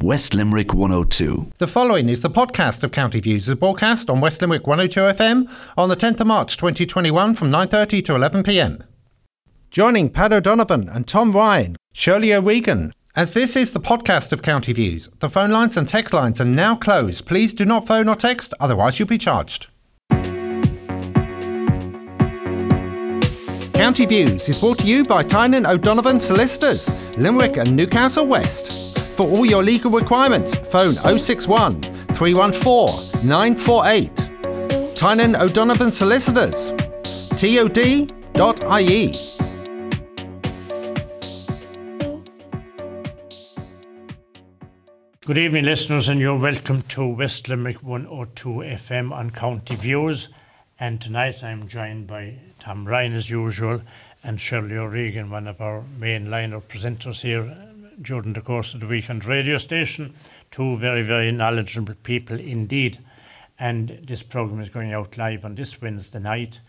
West Limerick 102. The following is the podcast of County Views, broadcast on West Limerick 102 FM on the 10th of March 2021 from 9.30 to 11pm. Joining Pat O'Donovan and Tom Ryan, Shirley O'Regan. As this is the podcast of County Views, the phone lines and text lines are now closed. Please do not phone or text, otherwise you'll be charged. County Views is brought to you by Tynan O'Donovan Solicitors, Limerick and Newcastle West. For all your legal requirements, phone 061 314 948. Tynan O'Donovan Solicitors, tod.ie. Good evening, listeners, and you're welcome to West Limerick 102 FM on County Views. And tonight I'm joined by Tom Ryan, as usual, and Shirley O'Regan, one of our main line of presenters here during the course of the weekend radio station. Two very, very knowledgeable people indeed. And this program is going out live on this Wednesday night,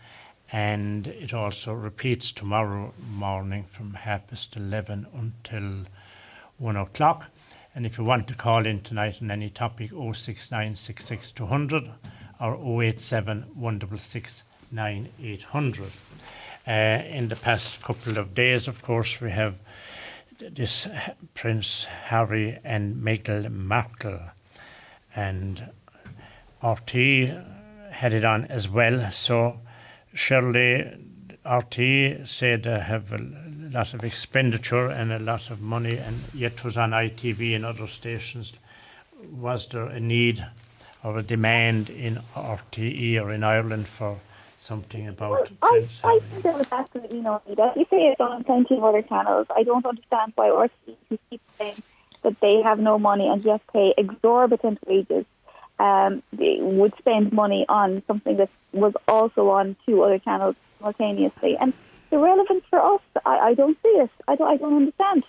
and it also repeats tomorrow morning from half past 11 until 1 o'clock. And if you want to call in tonight on any topic, 069 or 087 166 9800. Uh, in the past couple of days, of course, we have this Prince Harry and Meghan Markle, and RT had it on as well. So Shirley RT said they have a lot of expenditure and a lot of money, and yet was on ITV and other stations. Was there a need or a demand in RTE or in Ireland for something about I, Prince I Harry? think there was absolutely no need. As you say, it's on plenty of other channels. I don't understand why RTE keep saying that they have no money and just pay exorbitant wages. Um, they would spend money on something that was also on two other channels simultaneously, and the relevance for us, I, I don't see it. I don't. I don't understand.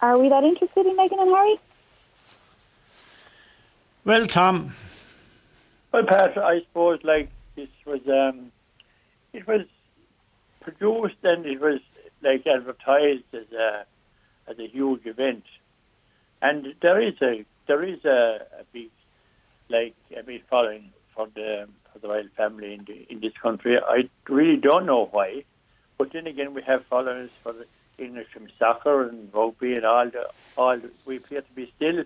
Are we that interested in Meghan and Harry? Well, Tom, Well, Pat, I suppose like this was um, it was produced and it was like advertised as a as a huge event, and there is a there is a, a big like a big following for the for the royal family in the, in this country. I really don't know why, but then again we have followers for the English from soccer and rugby and all the all we appear to be still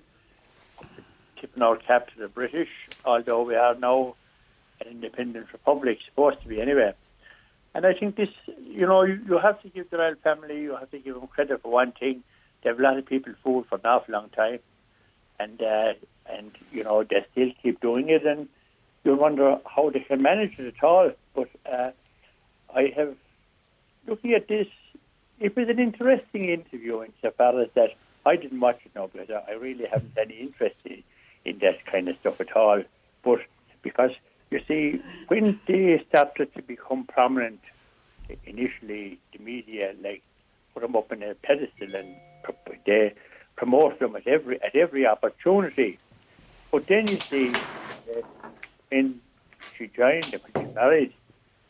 tipping our cap to the British, although we are now an independent republic, supposed to be anyway. And I think this, you know, you, you have to give the royal family, you have to give them credit for one thing. They have a lot of people fooled for an awful long time, and uh, and you know they still keep doing it, and you wonder how they can manage it at all. But uh, I have looking at this. It was an interesting interview insofar as that I didn't watch it now because I really haven't any interest in, in that kind of stuff at all. But because you see, when they started to become prominent, initially the media like put them up on a pedestal and they promote them at every at every opportunity. But then you see, uh, when she joined, when she married,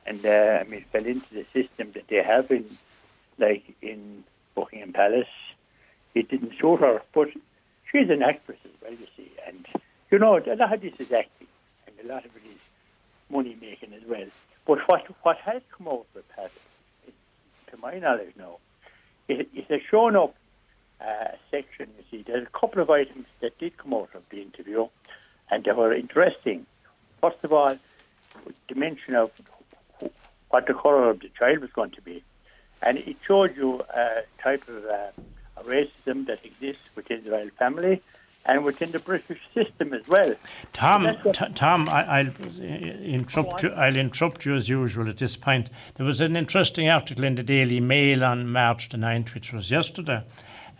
and uh, I mean, fell into the system that they have in, like in Buckingham Palace, it didn't suit her. But she's an actress as well, you see, and you know, a lot of this is acting, and a lot of it money making as well. But what what has come out of it, Pat, to my knowledge now, it, has shown up uh, a section. You see, there's a couple of items that did come out of the interview, and they were interesting. First of all, the mention of what the colour of the child was going to be, and it showed you a type of uh, racism that exists within the royal family and within the British system as well. Tom, Tom, I, I'll uh, interrupt you. I'll interrupt you as usual at this point. There was an interesting article in the Daily Mail on March the 9th, which was yesterday,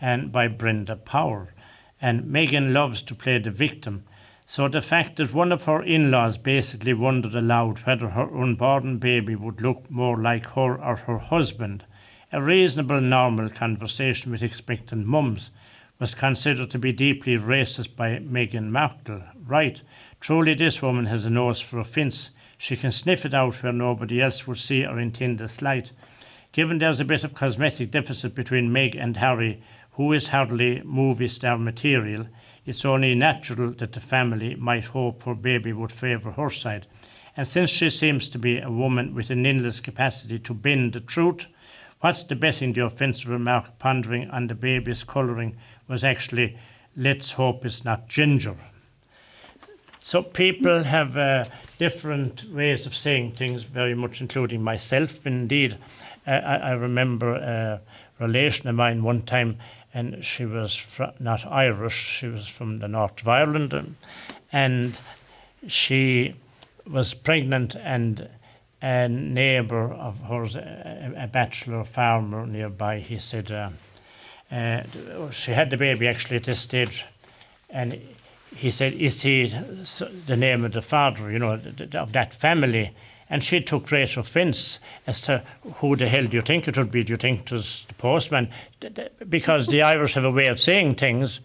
and by Brenda Power. And Meghan loves to play the victim. So the fact that one of her in-laws basically wondered aloud whether her unborn baby would look more like her or her husband, a reasonable, normal conversation with expectant mums, was considered to be deeply racist by Meghan Markle. Right, truly this woman has a nose for offence. She can sniff it out where nobody else would see or intend a slight. Given there's a bit of cosmetic deficit between Meg and Harry, who is hardly movie star material, it's only natural that the family might hope her baby would favour her side. And since she seems to be a woman with an endless capacity to bend the truth, what's the betting the offensive remark pondering on the baby's colouring was actually, let's hope it's not ginger. So people have uh, different ways of saying things, very much including myself. Indeed, I, I, remember a relation of mine one time, and she was fr- not Irish; she was from the north of Ireland, um, and she was pregnant, and a neighbour of hers, a, a, bachelor farmer nearby, he said uh, uh, she had the baby actually at this stage, and he said, Is he the name of the father, you know, of that family? And she took great offence as to who the hell do you think it would be? Do you think it was the postman? Because the Irish have a way of saying things,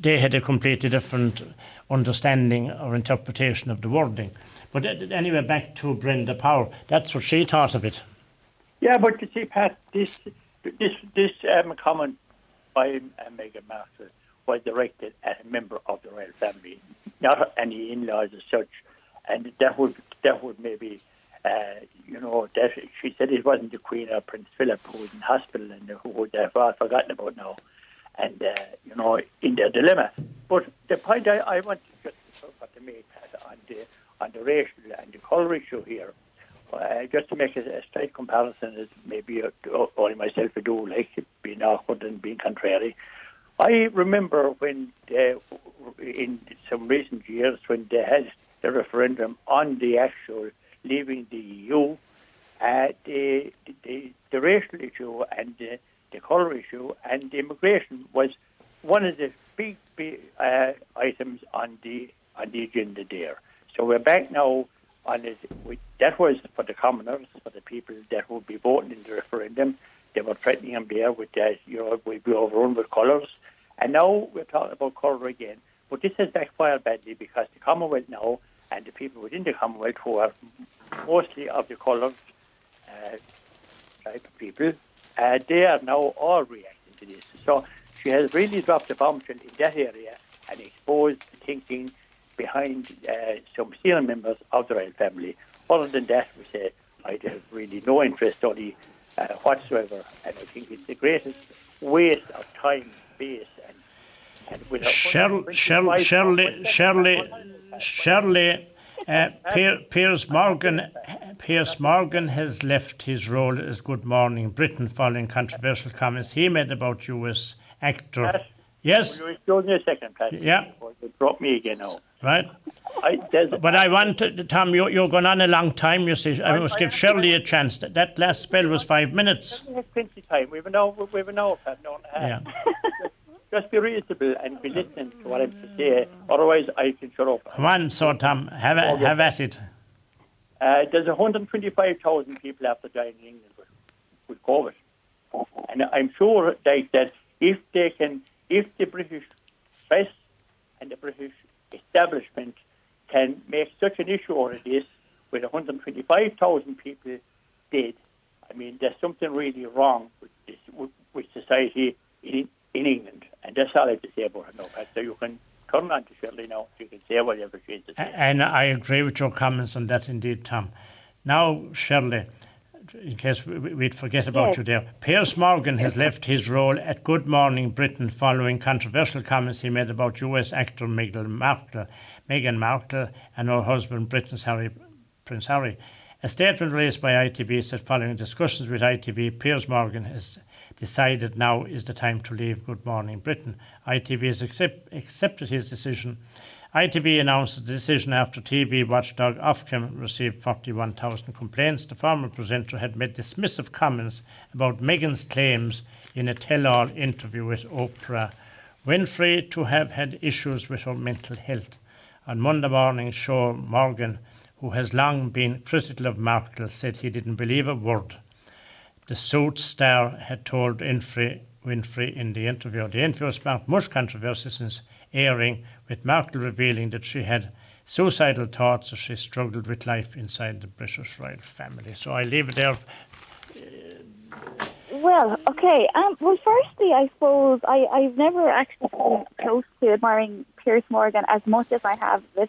they had a completely different understanding or interpretation of the wording. But anyway, back to Brenda Power. That's what she thought of it. Yeah, but you see, Pat, this this this um, comment by uh, Meghan Markle was directed at a member of the royal family, not any in-laws as such. And that would that would maybe, uh, you know, that she said it wasn't the Queen or Prince Philip who was in hospital and who would have forgotten about now, and uh, you know, in their dilemma. But the point I, I want to just to make on the on the racial and the colour issue here. Uh, just to make a, a slight comparison, as maybe only myself would do, like being awkward and being contrary. I remember when uh, in some recent years when they had the referendum on the actual leaving the EU, uh, the, the, the racial issue and the, the colour issue and the immigration was one of the big, big uh, items on the on the agenda there. So we're back now on it. We, that was for the commoners, for the people that would be voting in the referendum. They were threatening them there with that, you know, we'd be overrun with colours. And now we're talking about colour again. But this has backfired badly because the Commonwealth now and the people within the Commonwealth who are mostly of the coloured uh, type of people, uh, they are now all reacting to this. So she has really dropped a bombshell in that area and exposed the thinking behind uh, some senior members of the royal family. Other than that, we say I have really no interest, only uh, whatsoever, and I think it's the greatest waste of time, space, Shirley, Shirley, Shirley, Shirley, uh, Piers Morgan, Piers Morgan has left his role as Good Morning Britain following controversial comments he made about U.S. actor. Yes. Excuse me a second, Pat. Yeah. You Drop me again now. Right. I, but I want to, Tom. You're, you're going on a long time. You see, I, I must give Shirley a chance. That, that last spell was five minutes. We have plenty of time. We've an hour. We've an hour, Pat. No, yeah. just be reasonable and be listening to what I'm to say. Otherwise, I can shut up. Come on, so Tom, have, a, have at it. Uh, there's 125,000 people after dying in England with, with COVID. And I'm sure like, that if they can, if the British press and the British establishment can make such an issue out of this with 125,000 people dead, I mean, there's something really wrong with this, with, society in, in England. And that's all I have to say about it now. So you can turn on to Shirley now. You can say whatever she has to say. And I agree with your comments on that indeed, Tom. Now, Shirley, in case we'd forget about yes. you there, Piers Morgan has left his role at Good Morning Britain following controversial comments he made about US actor Meghan Markle, Meghan Markle and her husband Britain's Harry, Prince Harry. A statement released by ITV said following discussions with ITV, Piers Morgan has decided now is the time to leave Good Morning Britain. ITV has accept, accepted his decision. ITV announced the decision after TV watchdog Ofcom received 41,000 complaints. The former presenter had made dismissive comments about Meghan's claims in a tell all interview with Oprah Winfrey to have had issues with her mental health. On Monday morning, show, Morgan, who has long been critical of Markle, said he didn't believe a word the Suits star had told Winfrey, Winfrey in the interview. The interview sparked much controversy since airing, with Markle revealing that she had suicidal thoughts as she struggled with life inside the British royal family. So I leave it there. Well, okay. Um, well, firstly, I suppose I, I've never actually been close to admiring Piers Morgan as much as I have this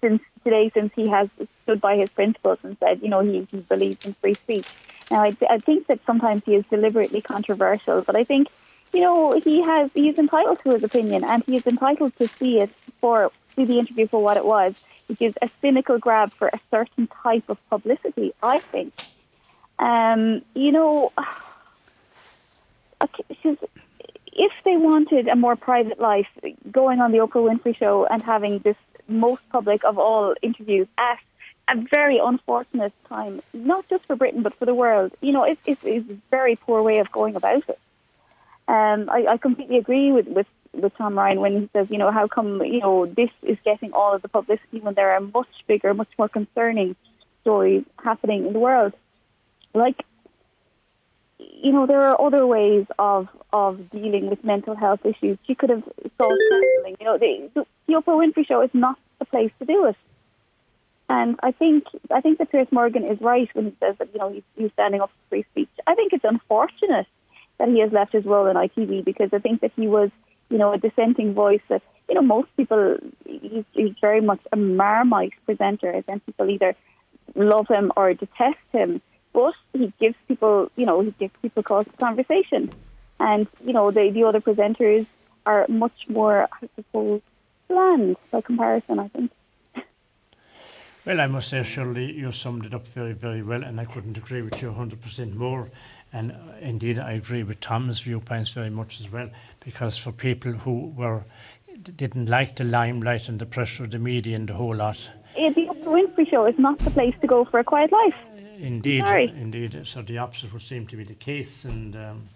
since today, since he has stood by his principles and said, you know, he, he believes in free speech. Now, I, I think that sometimes he is deliberately controversial, but I think, you know, he has he's entitled to his opinion and he is entitled to see it for see the interview for what it was, which is a cynical grab for a certain type of publicity. I think. Um, you know, if they wanted a more private life, going on the Oprah Winfrey Show and having this most public of all interviews at a very unfortunate time, not just for Britain but for the world. You know, it, it, it's a very poor way of going about it. Um, I, I completely agree with, with, with Tom Ryan when he says, you know, how come you know this is getting all of the publicity when there are much bigger, much more concerning stories happening in the world. Like, you know, there are other ways of of dealing with mental health issues. She could have sought counselling. You know, the, the Oprah Winfrey Show is not the place to do it. And I think I think that Piers Morgan is right when he says that you know he's, he's standing up for free speech. I think it's unfortunate that he has left his role in ITV because I think that he was you know a dissenting voice that you know most people he's, he's very much a marmite presenter. I think people either love him or detest him, but he gives people you know he gives people cause for conversation, and you know the the other presenters are much more I suppose bland by comparison. I think. Well, I must say, Shirley, you summed it up very, very well, and I couldn't agree with you 100% more. And uh, indeed, I agree with Tom's viewpoints very much as well, because for people who were didn't like the limelight and the pressure of the media and the whole lot. Yeah, the Oprah Winfrey Show is not the place to go for a quiet life. Indeed, Sorry. indeed. So the opposite would seem to be the case, and um,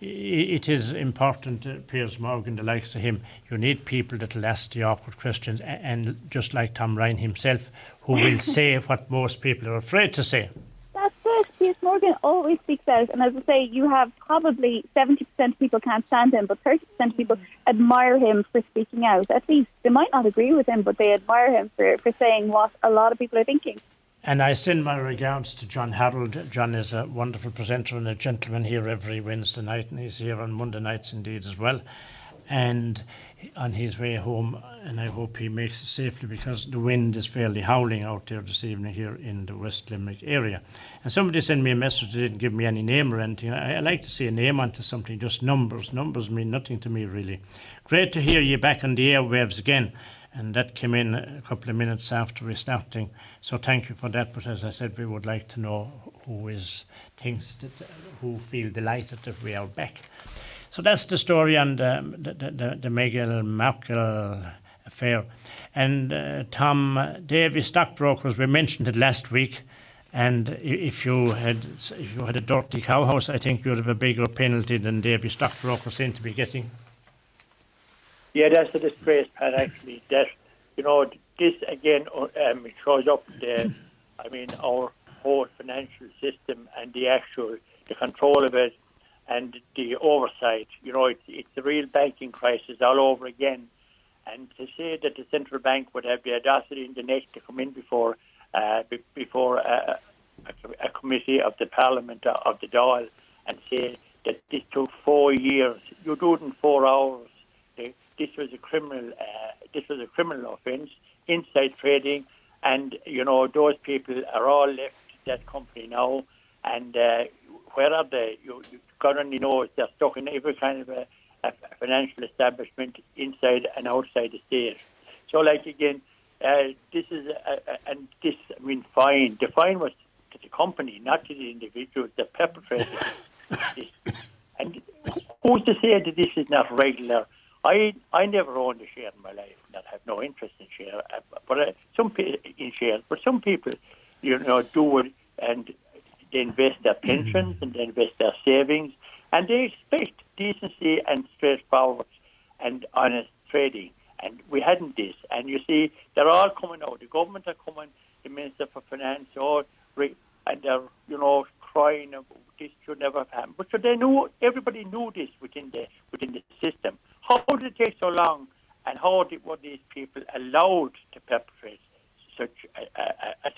it is important, uh, Piers Morgan, the likes of him, you need people that will ask the awkward questions, and just like Tom Ryan himself, who will say what most people are afraid to say. It. Piers Morgan always speaks out, and as I say, you have probably seventy percent of people can't stand him, but thirty percent of people admire him for speaking out. At least they might not agree with him, but they admire him for for saying what a lot of people are thinking. And I send my regards to John Harold. John is a wonderful presenter and a gentleman here every Wednesday night, and he's here on Monday nights indeed as well. And on his way home, and I hope he makes it safely because the wind is fairly howling out there this evening here in the West Limerick area. And somebody sent me a message, they didn't give me any name or anything. I, I like to see a name onto something, just numbers. Numbers mean nothing to me, really. Great to hear you back on the airwaves again and that came in a couple of minutes after we starting. So thank you for that. But as I said, we would like to know who is thinks that who feel delighted that we are back. So that's the story on the the, the, the Meghan Markle affair. And uh, Tom Davy stockbrokers, we mentioned it last week. And if you had if you had a dirty cowhouse, I think you'd have a bigger penalty than Davy stockbrokers seem to be getting. Yeah, that's a disgrace, Pat. Actually, that you know this again um, shows up the, I mean, our whole financial system and the actual the control of it and the oversight. You know, it's it's a real banking crisis all over again. And to say that the central bank would have the audacity in the neck to come in before uh, b- before uh, a, a committee of the Parliament uh, of the Dáil and say that this took four years, you do it in four hours this was a criminal uh, this was a criminal offence, inside trading, and you know those people are all left that company now, and uh, where are they? You, you God only knows they're stuck in every kind of a, a financial establishment inside and outside the state. So, like again, uh, this is a, a, and this I mean, fine. The fine was to the company, not to the individuals that perpetrated this. And who's to say that this is not regular? I I never owned a share in my life, and I have no interest in share. Uh, but uh, some pe- in shares, but some people, you know, do it and they invest their pensions and they invest their savings, and they expect decency and straightforward and honest trading. And we hadn't this. And you see, they're all coming out. The government are coming. The Minister for Finance, all, and they're you know crying this should never have happened. But so they knew everybody knew this within the within the system. How did it take so long, and how did, were these people allowed to perpetrate such a, a, a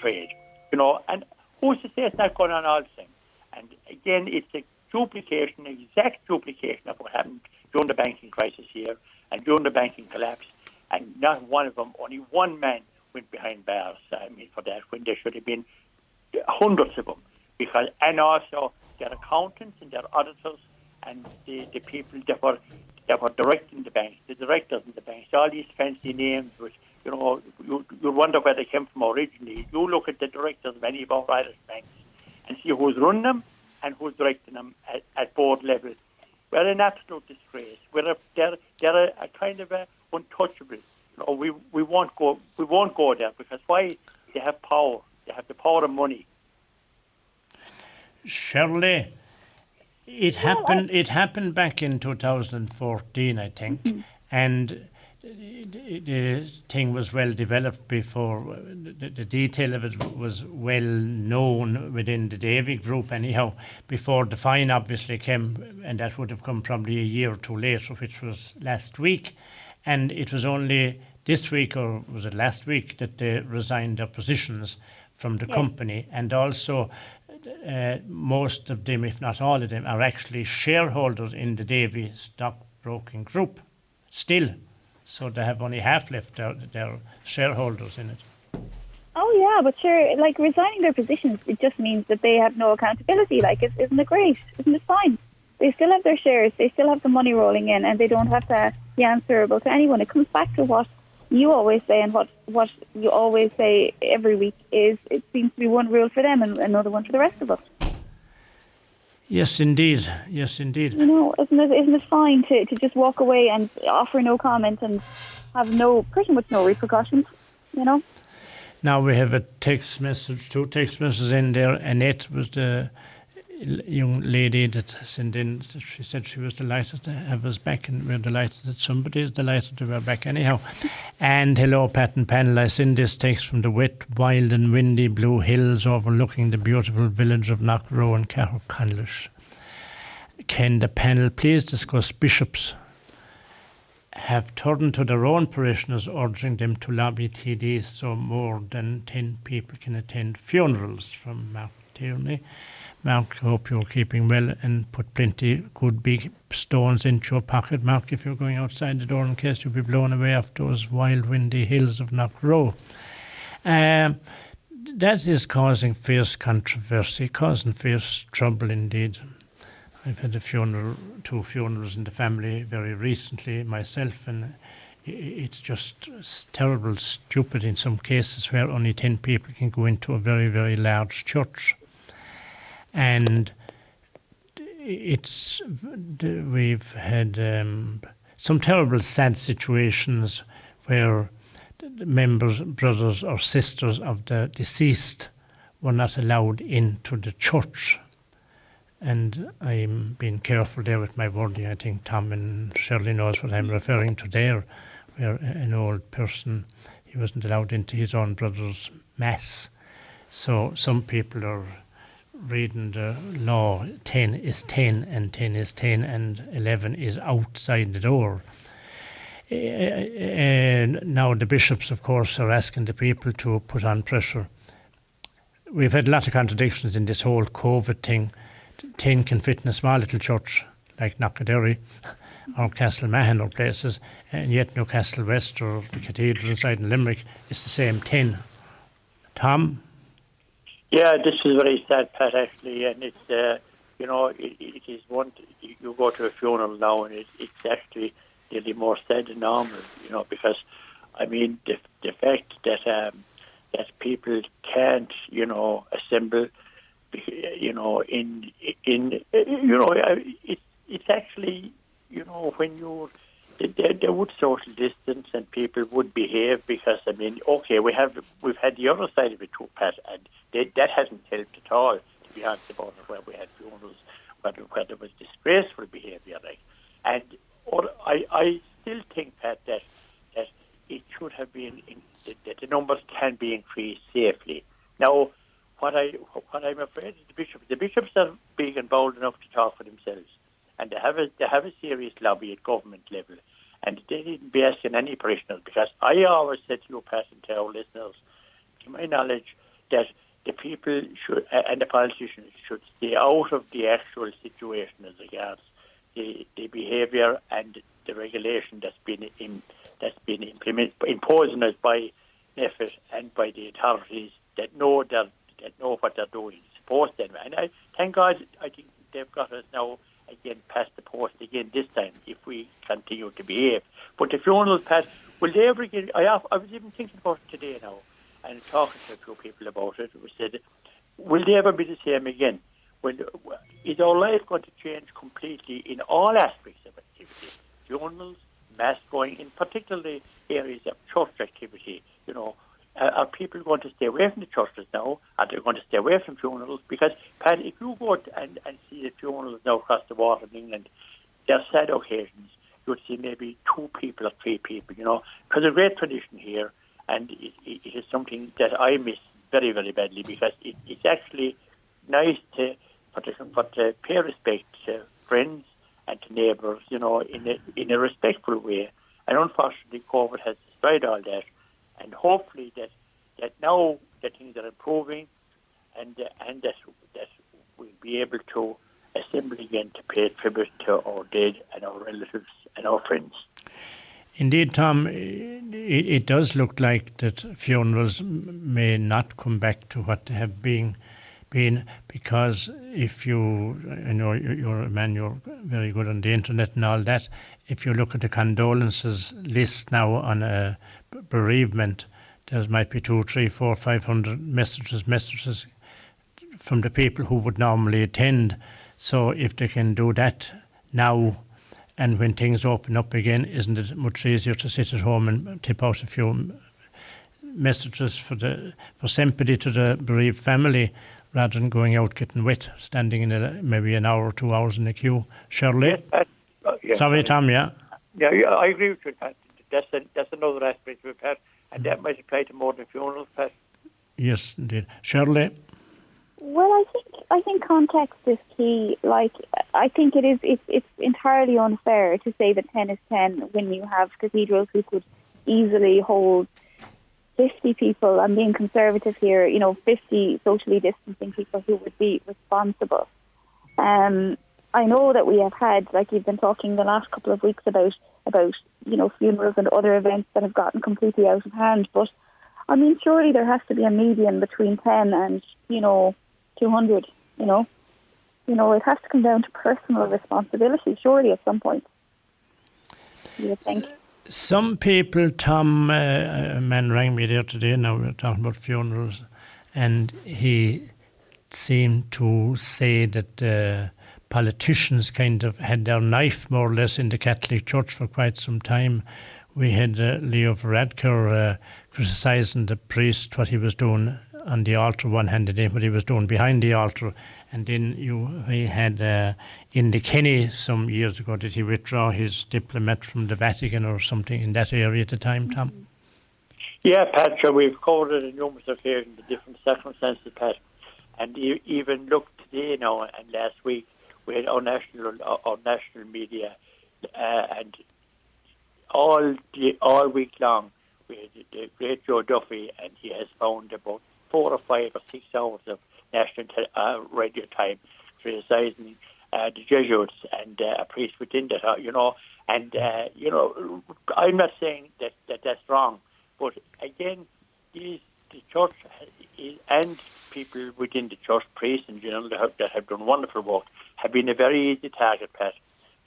trade? You know, and who's to say it's not going on all the time? And again, it's a duplication, exact duplication of what happened during the banking crisis here and during the banking collapse. And not one of them, only one man went behind bars. I mean, for that, when there should have been hundreds of them. Because and also their accountants and their auditors and the, the people that were that were directing the banks, the directors in the banks, all these fancy names which you know you you wonder where they came from originally. You look at the directors of any of our Irish banks and see who's running them and who's directing them at, at board level. We're an absolute disgrace. We're a, they're, they're a, a kind of a untouchable. You know, we we won't go we won't go there because why? They have power. They have the power of money. Shirley, it happened. It happened back in 2014, I think, Mm-hmm. and the thing was well developed before. The, the detail of it was well known within the Davy group, anyhow. Before the fine obviously came, and that would have come probably a year or two later, which was last week, and it was only this week or was it last week that they resigned their positions from the company, and also uh, most of them, if not all of them, are actually shareholders in the Davy stockbroking group still. So they have only half left their, their shareholders in it. Oh yeah, but sure, like resigning their positions, it just means that they have no accountability. Like, is- isn't it great? Isn't it fine? They still have their shares, they still have the money rolling in, and they don't have to be answerable to anyone. It comes back to what you always say, and what what you always say every week is it seems to be one rule for them and another one for the rest of us. Yes, indeed. Yes, indeed. You know, isn't it isn't it fine to, to just walk away and offer no comment and have no pretty much no repercussions? You know. Now we have a text message, two text messages in there. Annette was the young lady that sent in. She said she was delighted to have us back, and we're delighted that somebody is delighted to be back anyhow. And hello, Pat and panel. I send this text from the wet, wild, and windy blue hills overlooking the beautiful village of Knockrow and Caherconlish. Can the panel please discuss bishops have turned to their own parishioners, urging them to lobby TDs so more than 10 people can attend funerals from Mark Tierney. Mark, hope you're keeping well and put plenty good big stones into your pocket, Mark, if you're going outside the door in case you'll be blown away off those wild, windy hills of Knockrow. Um, that is causing fierce controversy, causing fierce trouble indeed. I've had a funeral, two funerals in the family very recently myself, and it's just terrible, stupid in some cases where only 10 people can go into a very, very large church. And it's, we've had um, some terrible, sad situations where members, brothers, or sisters of the deceased were not allowed into the church and I'm being careful there with my wording. I think Tom and Shirley knows what I'm referring to there, where an old person he wasn't allowed into his own brother's mass. So some people are reading the law. Ten is ten, and ten is ten, and eleven is outside the door. Eh, And now the bishops, of course, are asking the people to put on pressure. We've had a lot of contradictions in this whole COVID thing. 10 can fit in a small little church like Knockaderry or Castlemahon or places, and yet Newcastle West or the cathedral inside in Limerick is the same 10. Tom? Yeah, this is very sad, Pat. Actually, and it's uh, you know it, it is one. You go to a funeral now, and it, it's actually nearly more sad than normal. You know, because I mean the the fact that um, that people can't you know assemble, you know in in you know it's it's actually you know when you there, there would social distance and people would behave because I mean, okay, we have we've had the other side of it too, Pat, and that hasn't helped at all. To be honest about where we had funerals where, where there was disgraceful behaviour, like, and or I I still think, Pat, that that it should have been in, that the numbers can be increased safely. Now, what I what I'm afraid is the bishops. The bishops are big and bold enough to talk for themselves, and they have a they have a serious lobby at government level, and they didn't be asking any parishioners because I always said to you, Pat, and to our listeners, to my knowledge, that the people should and the politicians should stay out of the actual situation as regards the, the behaviour and the regulation that's been in, that's been implement, imposed on us by NPHET and by the authorities that know that that know what they're doing. Suppose them, and I thank God. I think they've got us now again past the post again this time if we continue to behave. But the funeral pass will they ever get? I I was even thinking about it today now and talking to a few people about it. We said, will they ever be the same again? Well, is our life going to change completely in all aspects of activity? Funerals, mass going, in particularly areas of church activity. You know, uh, are people going to stay away from the churches now? Are they going to stay away from funerals? Because, Pat, if you go and, and see the funerals now across the water in England, they're sad occasions. You would see maybe two people or three people, you know, because a great tradition here, and it, it is something that I miss very, very badly because it, it's actually nice to for to, for respect to friends and to neighbours, you know, in a in a respectful way. And unfortunately, COVID has destroyed all that. And hopefully that that now that things are improving, and uh, and that that we'll be able to assemble again to pay tribute to our dead and our relatives and our friends. Indeed, Tom, it, it, does look like that funerals may not come back to what they have been, been because if you, I know you're a man, you're very good on the internet and all that. If you look at the condolences list now on a bereavement, there might be two, three, four, five hundred messages, messages from the people who would normally attend. So if they can do that now, and when things open up again, isn't it much easier to sit at home and tip out a few messages for the for sympathy to the bereaved family, rather than going out getting wet, standing in a, maybe an hour or two hours in a queue? Shirley, yes, uh, yes, sorry, Tom. Yeah. Yeah, I agree with you. That's a, that's another aspect of it, Pat, and that might apply to more than funerals, Pat. Yes, indeed. Shirley. Well, I think I think context is key. Like, I think it is. It's it's entirely unfair to say that ten is ten when you have cathedrals who could easily hold fifty people. I'm being conservative here. You know, fifty socially distancing people who would be responsible. Um, I know that we have had, like you've been talking the last couple of weeks about about you know funerals and other events that have gotten completely out of hand, but I mean, surely there has to be a median between ten and you know 200, you know. You know, it has to come down to personal responsibility, surely, at some point. You would think. Some people, Tom, uh, a man rang me there today, now we we're talking about funerals, and he seemed to say that uh, politicians kind of had their knife more or less in the Catholic Church for quite some time. We had uh, Leo Varadkar uh, criticising the priest, what he was doing on the altar one handed in what he was doing behind the altar. And then you he had uh, Enda Kenny some years ago, did he withdraw his diplomat from the Vatican or something in that area at the time, Tom? Yeah, Pat, sure, we've covered it in numerous in the different circumstances, Pat. And you even look today now and last week, we had our national, our national media uh, and all the, all week long, we had the great Joe Duffy, and he has found about four or five or six hours of national uh, radio time criticizing uh, the Jesuits and uh, a priest within that, uh, you know. And, uh, you know, I'm not saying that, that that's wrong, but again, these, the church and people within the church, priests in general, that have, that have done wonderful work, have been a very easy target, Pat,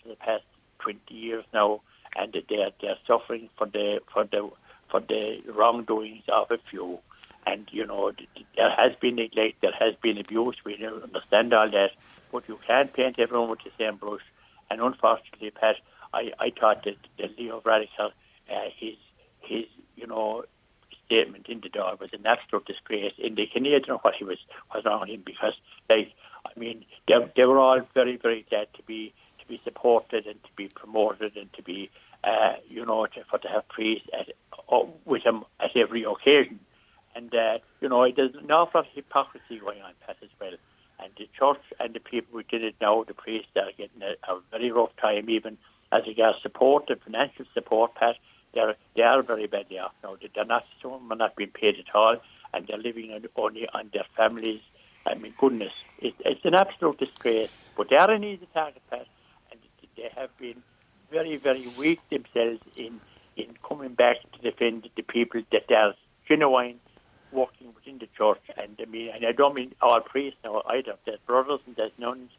for the past 20 years now, and they're, they're suffering for the, for the, for the wrongdoings of a few and you know there has been neglect, there has been abuse. We understand all that, but you can't paint everyone with the same brush. And unfortunately, Pat, I, I thought that, that Leo Varadkar, uh, his his you know statement in the door was an absolute disgrace. In the Canadian, I don't know what he was was wrong with him because like I mean they they were all very very glad to be to be supported and to be promoted and to be uh, you know to, for to have praise at, uh, with him at every occasion. And, uh, you know, there's an awful lot of hypocrisy going on, Pat, as well. And the church and the people who did it now, the priests, are getting a, a very rough time, even as regards support and financial support, Pat. They're, they are very badly off now. They're not, some are not being paid at all. and they're living on, only on their families. I mean, goodness, it, it's an absolute disgrace. But they are an easy target, Pat, and they have been very, very weak themselves in in coming back to defend the people that they're genuine working within the church. And I mean, and I don't mean all priests now either. There's brothers and there's nuns,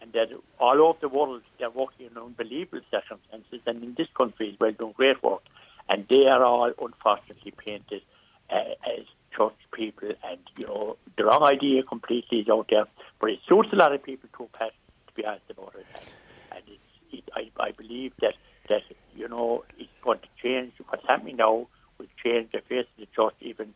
and that all over the world they're working in unbelievable circumstances. And in this country as well, doing great work. And they are all unfortunately painted uh, as church people, and you know the wrong idea completely is out there. But it suits a lot of people Pat, to be honest about it. And, and it's, it, I, I believe that that you know it's going to change. What's happening now will change the face of the church even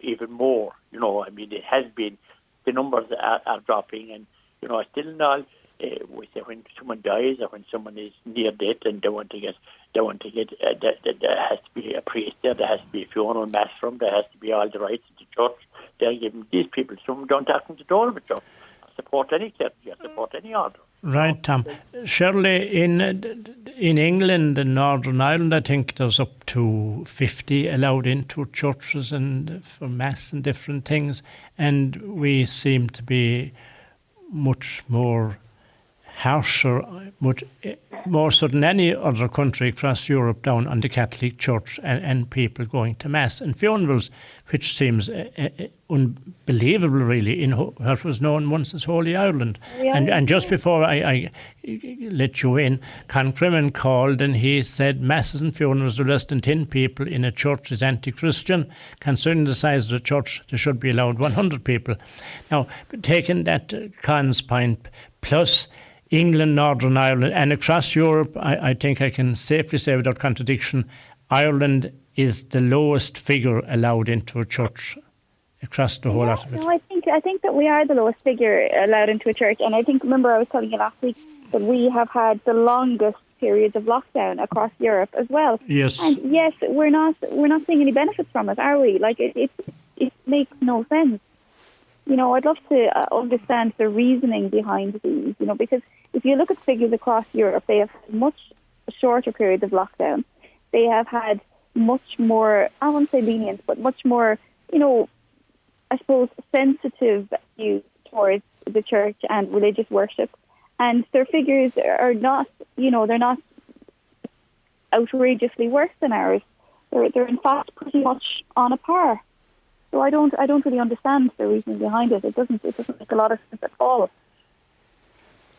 even more. You know, I mean, it has been the numbers are, are dropping, and you know, still not. Uh, we say when someone dies or when someone is near death and they want to get they want to get uh, there, there has to be a priest there, there has to be a funeral mass from, there has to be all the rights of the church. They're giving these people some don't ask them to all of it, support any clergy, support any order. Right, Tom. Surely in in England and Northern Ireland, I think there's up to 50 allowed into churches and for mass and different things, and we seem to be much more harsher, much more so than any other country across Europe down on the Catholic Church and, and people going to Mass and funerals, which seems uh, uh, unbelievable, really, in what was known once as Holy Ireland. Yeah. And, and just before I, I let you in, Cloncrimmon called and he said Masses and funerals of less than 10 people in a church is anti Christian. Concerning the size of the church, there should be allowed 100 people. Now, taking that uh, Con's point, plus England, Northern Ireland, and across Europe, I, I, think I can safely say without contradiction, Ireland is the lowest figure allowed into a church across the whole yeah, lot of it. No, I think I think that we are the lowest figure allowed into a church, and I think remember I was telling you last week that we have had the longest periods of lockdown across Europe as well. Yes, and yes, we're not we're not seeing any benefits from it, are we? Like it it, it makes no sense. You know, I'd love to uh, understand the reasoning behind these. You know, because if you look at figures across Europe, they have much shorter periods of lockdown. They have had much more, I won't say lenient, but much more, you know, I suppose, sensitive views towards the church and religious worship. And their figures are not, you know, they're not outrageously worse than ours. They're, they're in fact pretty much on a par. So I don't, I don't really understand the reasoning behind it. It doesn't, it doesn't make a lot of sense at all.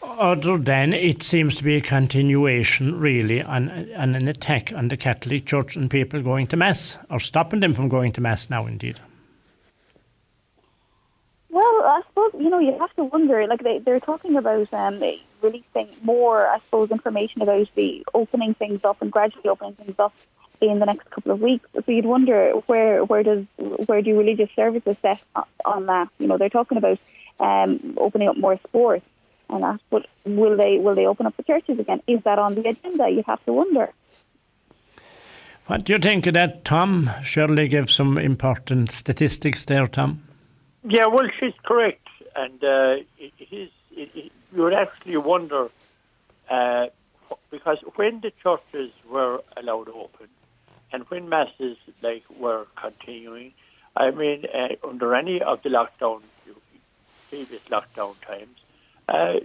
Other than it seems to be a continuation, really, and, on an attack on the Catholic Church and people going to Mass, or stopping them from going to Mass now, indeed. Well, I suppose, you know, you have to wonder, like, they, they're talking about um, releasing more, I suppose, information about the opening things up and gradually opening things up in the next couple of weeks. So you'd wonder where where does where do religious services set on that? You know, they're talking about um, opening up more sports and that. But will they will they open up the churches again? Is that on the agenda? You have to wonder. What do you think of that, Tom? Shirley gave some important statistics there, Tom. Yeah, well, she's correct, and uh, it, it is. It, it, you would actually wonder uh, because when the churches were allowed open, and when masses like were continuing, I mean, uh, under any of the lockdown, previous lockdown times, uh,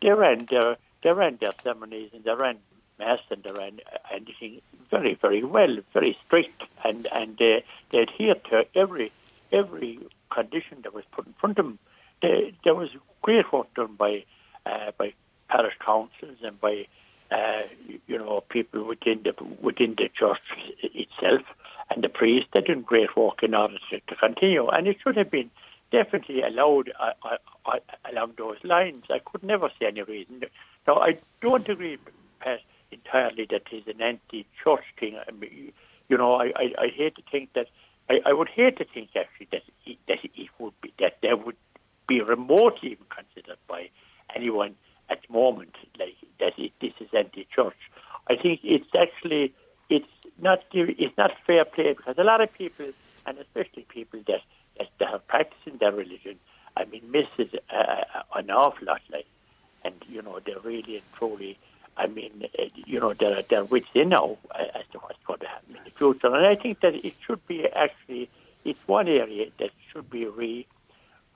they ran their they ran their ceremonies and they ran mass and they ran anything very very well, very strict, and and they, they adhered to every every condition that was put in front of them. They, there was great work done by uh, by parish councils and by uh, you know people within the within the church itself and the priests. They're doing great work in order to, to continue, and it should have been definitely allowed uh, uh, uh, along those lines. I could never see any reason. Now, I don't agree, Pat, entirely that it's an anti-church thing. I mean, you know, I, I, I hate to think that. I, I would hate to think actually that it, that it would be that there would be remotely even considered by anyone at the moment like that this is anti-church. I think it's actually it's not it's not fair play because a lot of people and especially people that that, that are practicing their religion, I mean, miss it uh, an awful lot. Like, and you know, they're really and truly. I mean, uh, you know, they're they're within now uh, as to what's going to happen in the future, and I think that it should be actually it's one area that should be re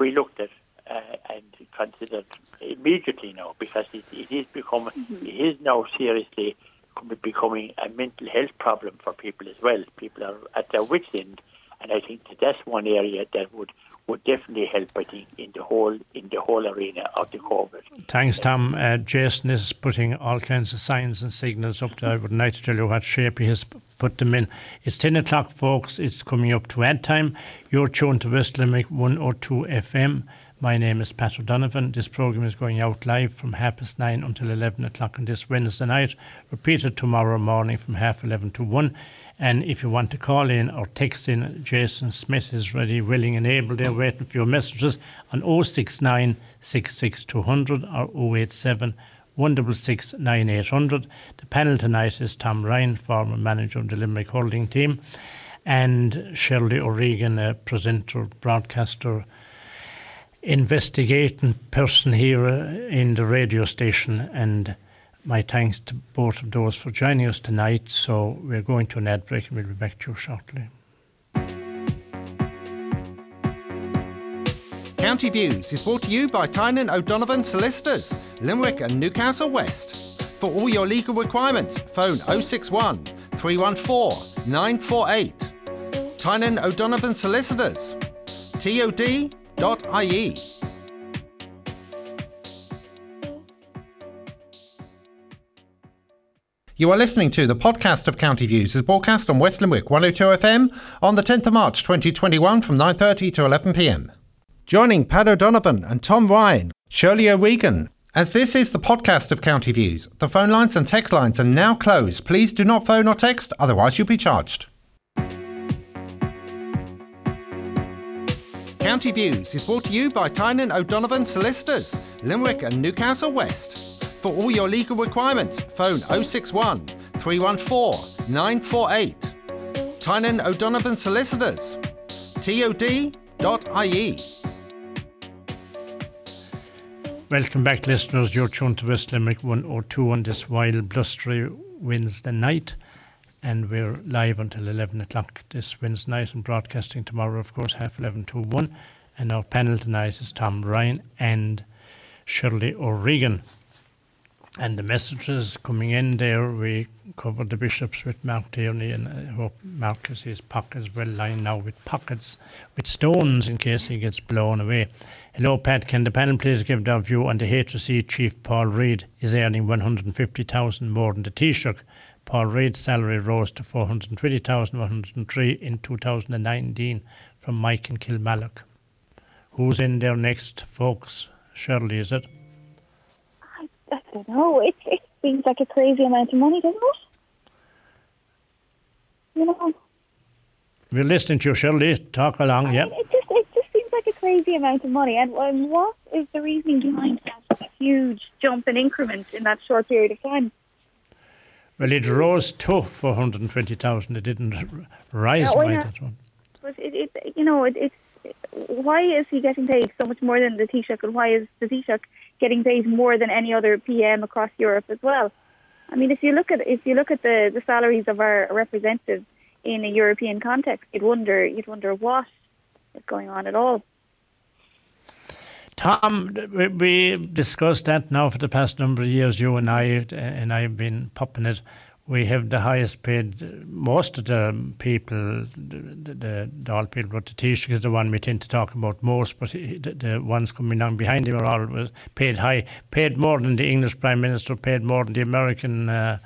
relooked at uh, and considered immediately now because it, it is becoming mm-hmm. it is now seriously becoming a mental health problem for people as well. People are at their wits' end, and I think that that's one area that would would definitely help. I think in the whole in the whole arena of the COVID. Thanks, Tom. Uh, Jason is putting all kinds of signs and signals up there. I would like to tell you what shape he has put them in. It's ten o'clock, folks. It's coming up to ad time. You're tuned to West Limerick 102 FM. My name is Pat O'Donovan. This program is going out live from half past nine until 11 o'clock on this Wednesday night, repeated tomorrow morning from half 11 to 1. And if you want to call in or text in, Jason Smith is ready, willing, and able. They're waiting for your messages on 069 66200 or 087 166 9800. The panel tonight is Tom Ryan, former manager of the Limerick Hurling Team, and Shirley O'Regan, a presenter, broadcaster, investigating person here uh, in the radio station and my thanks to both of those for joining us tonight. So we're going to an ad break and we'll be back to you shortly. County Views is brought to you by Tynan O'Donovan Solicitors, Limerick and Newcastle West. For all your legal requirements, phone 061 314 948. Tynan O'Donovan Solicitors. TOD You are listening to the podcast of County Views is broadcast on West Limerick 102 FM on the 10th of March 2021 from 9.30 to 11pm. Joining Pat O'Donovan and Tom Ryan, Shirley O'Regan. As this is the podcast of County Views, the phone lines and text lines are now closed. Please do not phone or text, otherwise you'll be charged. County Views is brought to you by Tynan O'Donovan Solicitors, Limerick and Newcastle West. For all your legal requirements, phone 061 314 948. Tynan O'Donovan Solicitors. TOD.ie. Welcome back, listeners. You're tuned to West Limerick 102 on this wild, blustery Wednesday night and we're live until 11 o'clock this Wednesday night and broadcasting tomorrow, of course, half 11 to 1. And our panel tonight is Tom Ryan and Shirley O'Regan. And the messages coming in there, we covered the bishops with Mark Tierney, and I hope Marcus his pockets well lined now with pockets with stones in case he gets blown away. Hello, Pat. Can the panel please give their view on the HSE chief Paul Reid is earning 150,000 more than the Taoiseach? Paul Reid's salary rose to 420,103 in 2019 from Mike and Kilmallock. Who's in there next, folks? Shirley, is it? I, I don't know. It, it seems like a crazy amount of money, doesn't it? You know. We're listening to you, Shirley. Talk along, yeah. It just, it just seems like a crazy amount of money. And, and what is the reasoning behind that huge jump in increment in that short period of time? Well, it rose to 420,000. It didn't rise yeah, by yeah. that one. But it, it you know, it, it's why is he getting paid so much more than the Taoiseach, and why is the Taoiseach getting paid more than any other PM across Europe as well? I mean, if you look at if you look at the, the salaries of our representatives in a European context, you'd wonder you'd wonder what is going on at all. Tom, we discussed that now for the past number of years. You and I, and I have been popping it. We have the highest paid, most of the people, the, the, the all people, but the Taoiseach is the one we tend to talk about most. But the, the ones coming down behind him are always paid high, paid more than the English Prime Minister, paid more than the American uh,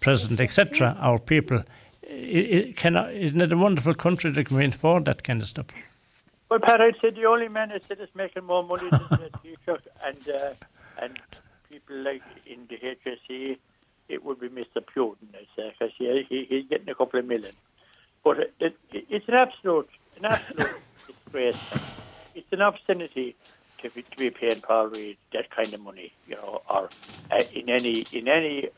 President, etc. Our people. It, it can, isn't it a wonderful country that can afford that kind of stuff? Well, Pat, I'd say the only man that is making more money than the Taoiseach and uh, and people like in the HSE, it would be Mr. Putin, I'd say, because he, he, he's getting a couple of million. But it, it, it's an absolute, an absolute disgrace. It's an obscenity to be, to be paying Paul Reid that kind of money, you know, or uh, in any in any.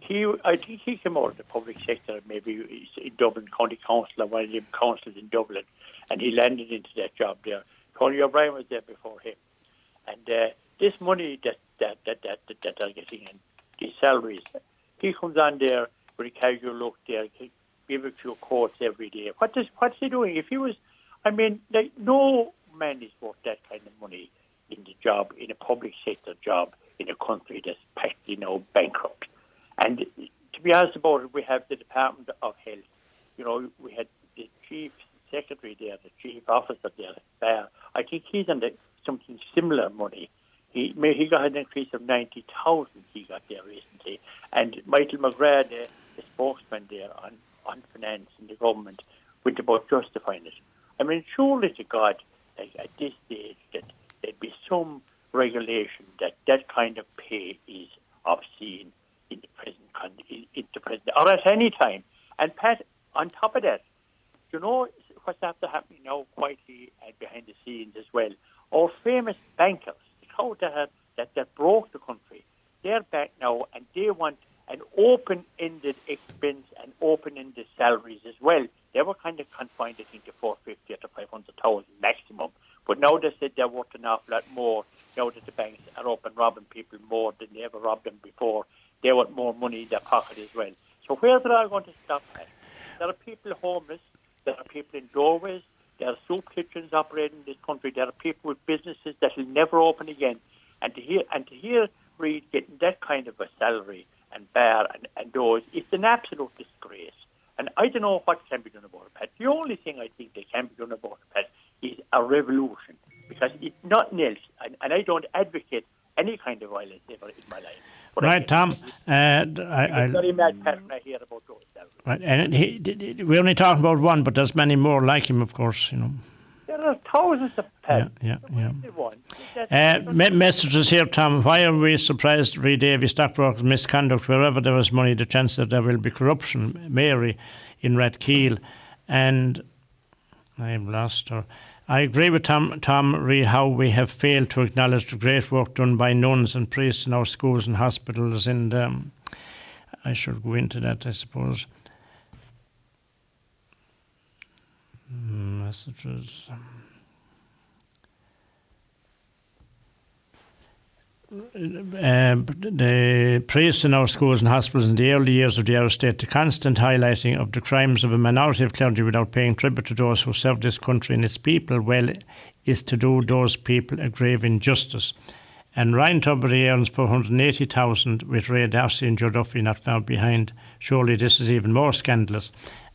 He, I think he came out of the public sector, maybe in Dublin County Council or one of the councils in Dublin and he landed into that job there. Tony O'Brien was there before him, and uh, this money that that that that that, they're getting in these salaries, he comes on there with a casual look there, give a few quotes every day. What does what's he doing? If he was I mean, like, no man is worth that kind of money in the job, in a public sector job, in a country that's practically now bankrupt. And to be honest about it, we have the Department of Health. You know, we had the chief secretary there, the chief officer there, there. I think he's under something similar money. He he got an increase of ninety thousand. He got there recently, and Michael McGrath, the, the spokesman there on on finance in the government, went about justifying it. I mean, surely to God, like at this stage, that there'd be some regulation that that kind of pay is obscene in the present in, in the present or at any time. And Pat, on top of that, you know what's after happening now quietly and behind the scenes as well. Our famous bankers, the crowd that have, that that broke the country, they're back now and they want an open-ended expense and open-ended salaries as well. They were kind of confined, I think, to 450 to 500,000 maximum. But now they said they're worth an awful lot more now that the banks are up and robbing people more than they ever robbed them before. They want more money in their pocket as well. So where's it all going to stop at? There are people homeless. There are people in doorways. There are soup kitchens operating in this country. There are people with businesses that will never open again. And to hear and to hear Reid getting that kind of a salary and bear and, and it's an absolute disgrace. And I don't know what can be done about it, Pat. The only thing I think that can be done about it, Pat, is a revolution. Nothing else. And, and I don't advocate any kind of violence ever in my life. But Right, think Tom. it's- Uh, I, I, very mad, I hear about those right, and he, we're only talking about one, but there's many more like him, of course. You know. There are thousands of Pat. Yeah, yeah, yeah. Uh, me- messages here, Tom. Why are we surprised, Re Davy, stockbrokers misconduct wherever there is money, the chance that there will be corruption? Mary in Rathkeale. And I've lost her. I agree with Tom, Tom Re how we have failed to acknowledge the great work done by nuns and priests in our schools and hospitals. And um, I should go into that, I suppose. Mm, Messages. Uh, the priests in our schools and hospitals in the early years of the Irish state, the constant highlighting of the crimes of a minority of clergy without paying tribute to those who serve this country and its people well is to do those people a grave injustice. And Ryan Tubridy earns 480,000 with Ray D'Arcy and Joe Duffy not far behind. Surely this is even more scandalous.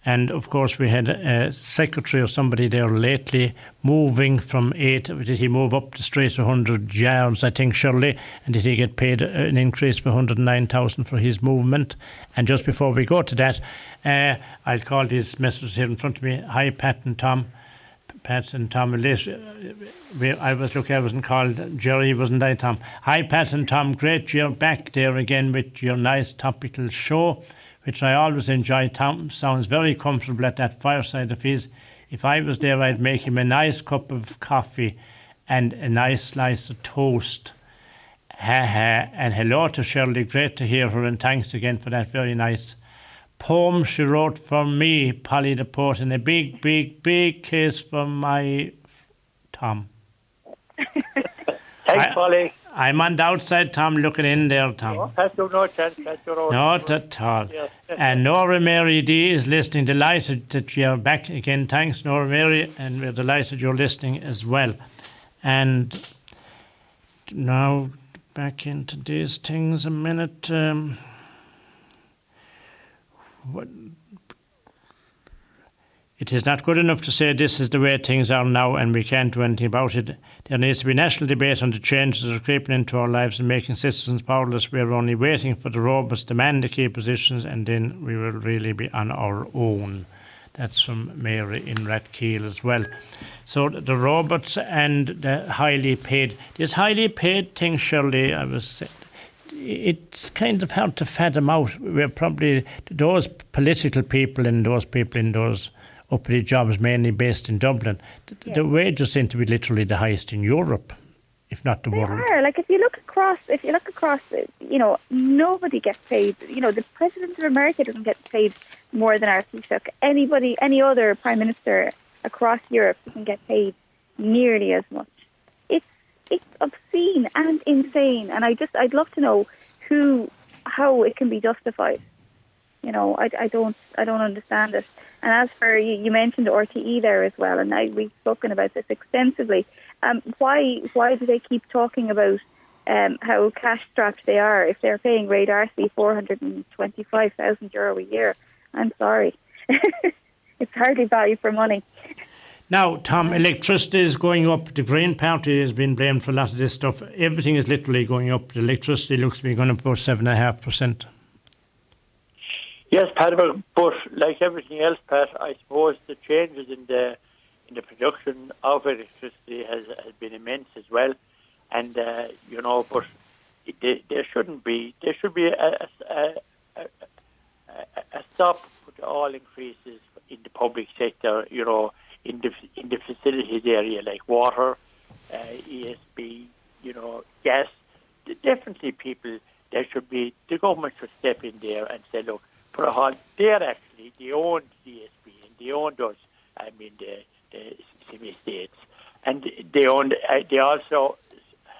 And of course, we had a secretary or somebody there lately moving from eight. Did he move up the street 100 yards, I think, surely? And did he get paid an increase of 109,000 for his movement? And just before we go to that, uh, I'll call these messages here in front of me. Hi, Pat and Tom. Pat and Tom, we, I was looking, I wasn't called Jerry, wasn't I, Tom? Hi, Pat and Tom. Great you're back there again with your nice topical show which I always enjoy. Tom sounds very comfortable at that fireside of his. If I was there, I'd make him a nice cup of coffee and a nice slice of toast. Ha ha. And hello to Shirley. Great to hear her, and thanks again for that very nice poem she wrote for me, Polly the Poet, and a big, big, big kiss from my Tom. Thanks, I- Polly. I'm on the outside, Tom, looking in there, Tom. Pass your no chance. Pass your. Not at all. Yes. And Nora Mary D is listening. Delighted that you're back again. Thanks, Nora Mary, and we're delighted you're listening as well. And now back into these things a minute. Um, what, it is not good enough to say this is the way things are now and we can't do anything about it. There needs to be national debate on the changes that are creeping into our lives and making citizens powerless. We are only waiting for the robots to man the key positions and then we will really be on our own. That's from Mary in Rathkeale as well. So the robots and the highly paid, this highly paid thing, Shirley, I was it's kind of hard to fathom out. We're probably those political people and those people in those uppity jobs, mainly based in Dublin. The, the wages seem to be literally the highest in Europe, if not the They world. are. Like if you look across, if you look across, uh, you know, nobody gets paid. You know, the president of America doesn't get paid more than our Taoiseach. Anybody, any other prime minister across Europe doesn't get paid nearly as much. It's it's obscene and insane, and I just I'd love to know who, how it can be justified. You know, I, I don't I don't understand it. And as for you, you mentioned RTE there as well, and I, we've spoken about this extensively. Um, why why do they keep talking about um, how cash strapped they are if they're paying Ray D'Arcy four hundred and twenty five thousand euro a year? I'm sorry, it's hardly value for money. Now, Tom, electricity is going up. The Green Party has been blamed for a lot of this stuff. Everything is literally going up. The electricity looks to be going up about seven and a half percent. Yes, Pat, but like everything else, Pat, I suppose the changes in the in the production of electricity has, has been immense as well. And, uh, you know, but it, there shouldn't be, there should be a, a, a, a stop to all increases in the public sector, you know, in the, in the facilities area like water, uh, ESB, you know, gas. Definitely people, there should be, the government should step in there and say, look, halt. They're actually they own ESB and they own those. I mean the the semi states, and they own. Uh, they also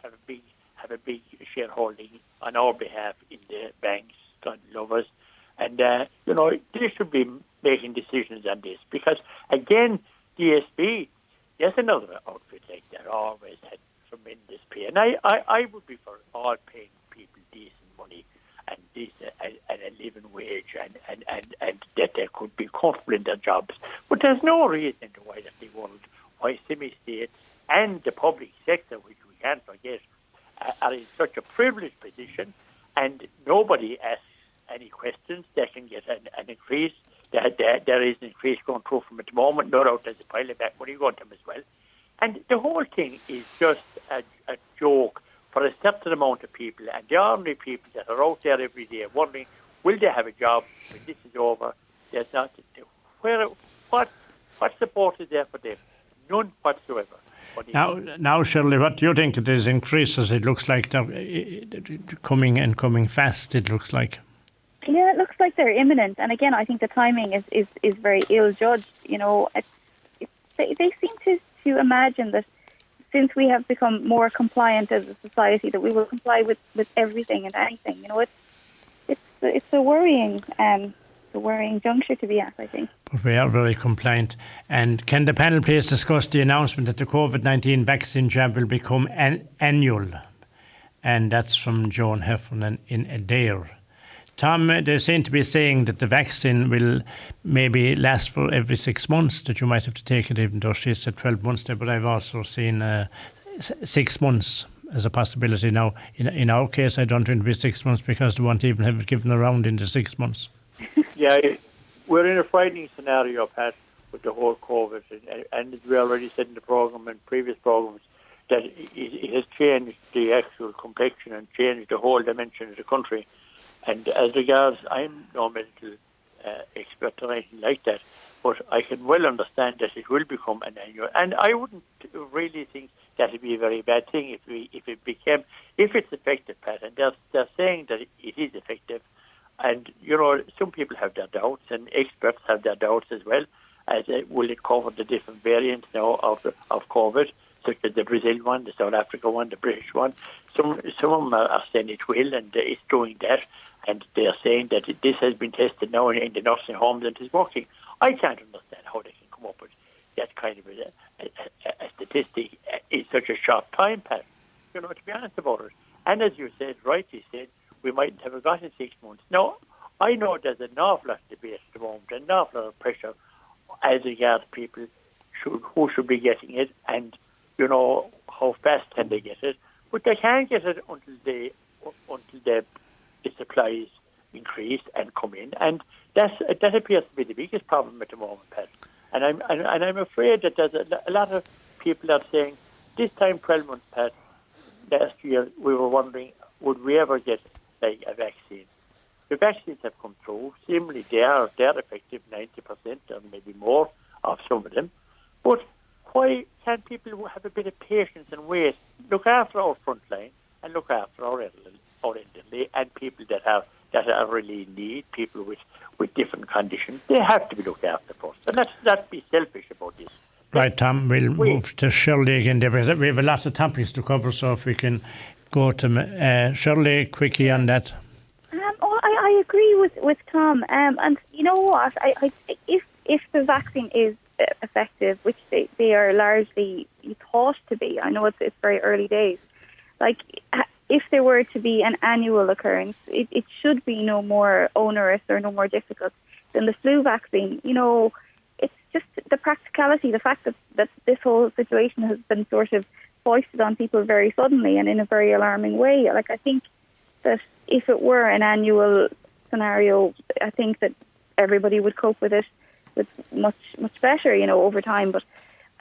have a big have a big shareholding on our behalf in the banks, God lovers, and uh, you know they should be making decisions on this because again, DSB, there's another outfit like that always had tremendous pay, and I, I, I would be for all paying people decent money and and, and a living wage and, and, and, and that they could be comfortable in their jobs. But there's no reason why they won't. Why semi-states and the public sector, which we can't forget, uh, are in such a privileged position, and nobody asks any questions. They can get an, an increase. There, there, there is an increase going through from at the moment. No doubt there's a pile of back money going to them as well. And the whole thing is just a, a joke for a certain amount of people, and the ordinary people that are out there every day wondering, will they have a job when this is over? There's not. Where, what, what support is there for them? None whatsoever. Now, now, Shirley, what do you think of these increases? It looks like they're coming and coming fast. It looks like. Yeah, it looks like they're imminent. And again, I think the timing is, is, is very ill judged. You know, it, it, they, they seem to, to imagine that since we have become more compliant as a society, that we will comply with, with everything and anything. You know, it's it's it's a worrying um, a worrying juncture to be at. I think. But we are very compliant. And can the panel please discuss the announcement that the COVID nineteen vaccine jab will become an annual? And that's from Joan Heffernan in Adare. Tom, they seem to be saying that the vaccine will maybe last for every six months, that you might have to take it, even though she said 12 months there, but I've also seen uh, six months as a possibility. Now, in, in our case, I don't think it'll be six months because they won't even have it given around in the six months. yeah, we're in a frightening scenario, Pat, with the whole COVID. And, and we already said in the program and previous programs that it, it has changed the actual complexion and changed the whole dimension of the country. And as regards, I'm no medical uh, expert or anything like that, but I can well understand that it will become an annual. And I wouldn't really think that would be a very bad thing if we if it became if it's effective, Pat. And they're they're saying that it is effective. And you know, some people have their doubts, and experts have their doubts as well. As uh, will it cover the different variants now of of COVID? Such as the Brazil one, the South Africa one, the British one. Some some of them are saying it will, and it's doing that, and they're saying that this has been tested now in, the nursing homes and it's working. I can't understand how they can come up with that kind of a, a, a statistic in such a short time, Pat. You know, to be honest about it. And as you said, rightly said, we mightn't have got in six months. Now, I know there's an awful lot of debate at the moment, an awful lot of pressure as regards people should, who should be getting it, and you know, how fast can they get it? But they can't get it until they until the, the supplies increase and come in, and that's that appears to be the biggest problem at the moment, Pat. And I'm and, and I'm afraid that there's a, a lot of people are saying this time, twelve months. Last year, we were wondering would we ever get like a vaccine. The vaccines have come through. Seemingly, they are they're effective, ninety percent or maybe more of some of them. But why can't people who have a bit of patience and wait, look after our front line and look after our elderly, our elderly and people that have that are really in need, people with, with different conditions, they have to be looked after first. And let's not be selfish about this. Right, Tom, we'll Wait. move to Shirley again there because we have a lot of topics to cover, so if we can go to uh, Shirley quickly on that. Um, oh, I, I agree with with Tom. Um, and you know what? I, I if if the vaccine is effective, which they, they are largely thought to be, I know it's it's very early days. Like if there were to be an annual occurrence, it, it should be no more onerous or no more difficult than the flu vaccine. You know, it's just the practicality, the fact that, that this whole situation has been sort of foisted on people very suddenly and in a very alarming way. Like I think that if it were an annual scenario, I think that everybody would cope with it with much much better, you know, over time. But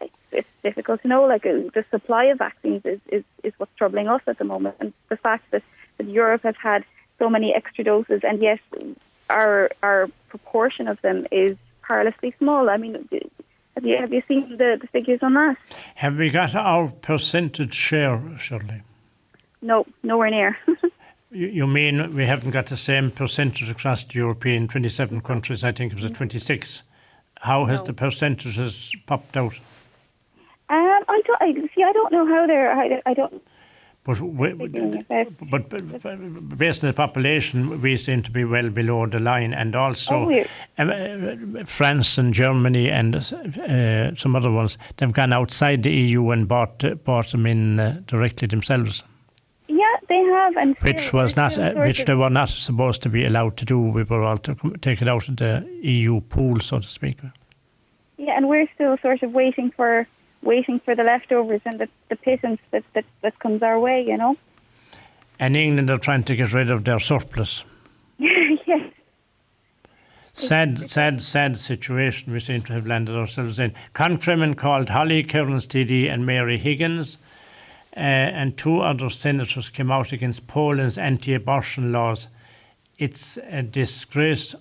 it's, it's difficult to know. Like uh, the supply of vaccines is, is, is what's troubling us at the moment, and the fact that, that Europe has had so many extra doses, and yes, our our proportion of them is perilously small. I mean, have you have you seen the, the figures on that? Have we got our percentage share, Shirley? No, nowhere near. you, you mean we haven't got the same percentage across the European 27 countries? I think it was at 26. How has No. the percentages popped out? Um, I don't I, see. I don't know how they're. I, I don't. But, we, Figuring it out. but, but based on the population, we seem to be well below the line, and also Oh, um, France and Germany and uh, some other ones, they've gone outside the EU and bought bought them in uh, directly themselves, they have, and which was not uh, which they were not supposed to be allowed to do. We were all to take it out of the EU pool, so to speak. Yeah, and we're still sort of waiting for waiting for the leftovers and the, the pittance that, that that comes our way. You know. And England are trying to get rid of their surplus. yes. Sad, sad, sad situation we seem to have landed ourselves in. Countrymen called Holly Cairns TD and Mary Higgins, uh, and two other senators came out against Poland's anti-abortion laws. It's a disgrace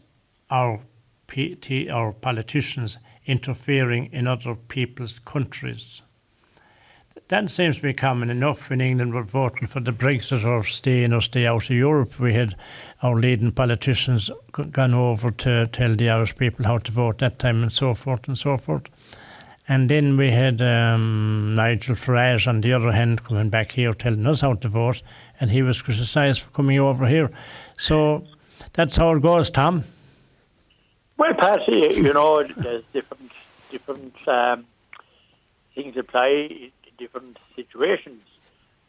our PT, our politicians interfering in other people's countries. That seems to be common enough when England were voting for the Brexit or stay in or stay out of Europe. We had our leading politicians gone over to tell the Irish people how to vote that time and so forth and so forth. And then we had um, Nigel Farage on the other hand coming back here telling us how to vote, and he was criticised for coming over here. So that's how it goes, Tom. Well, Patsy, you know, there's different different um, things apply in different situations.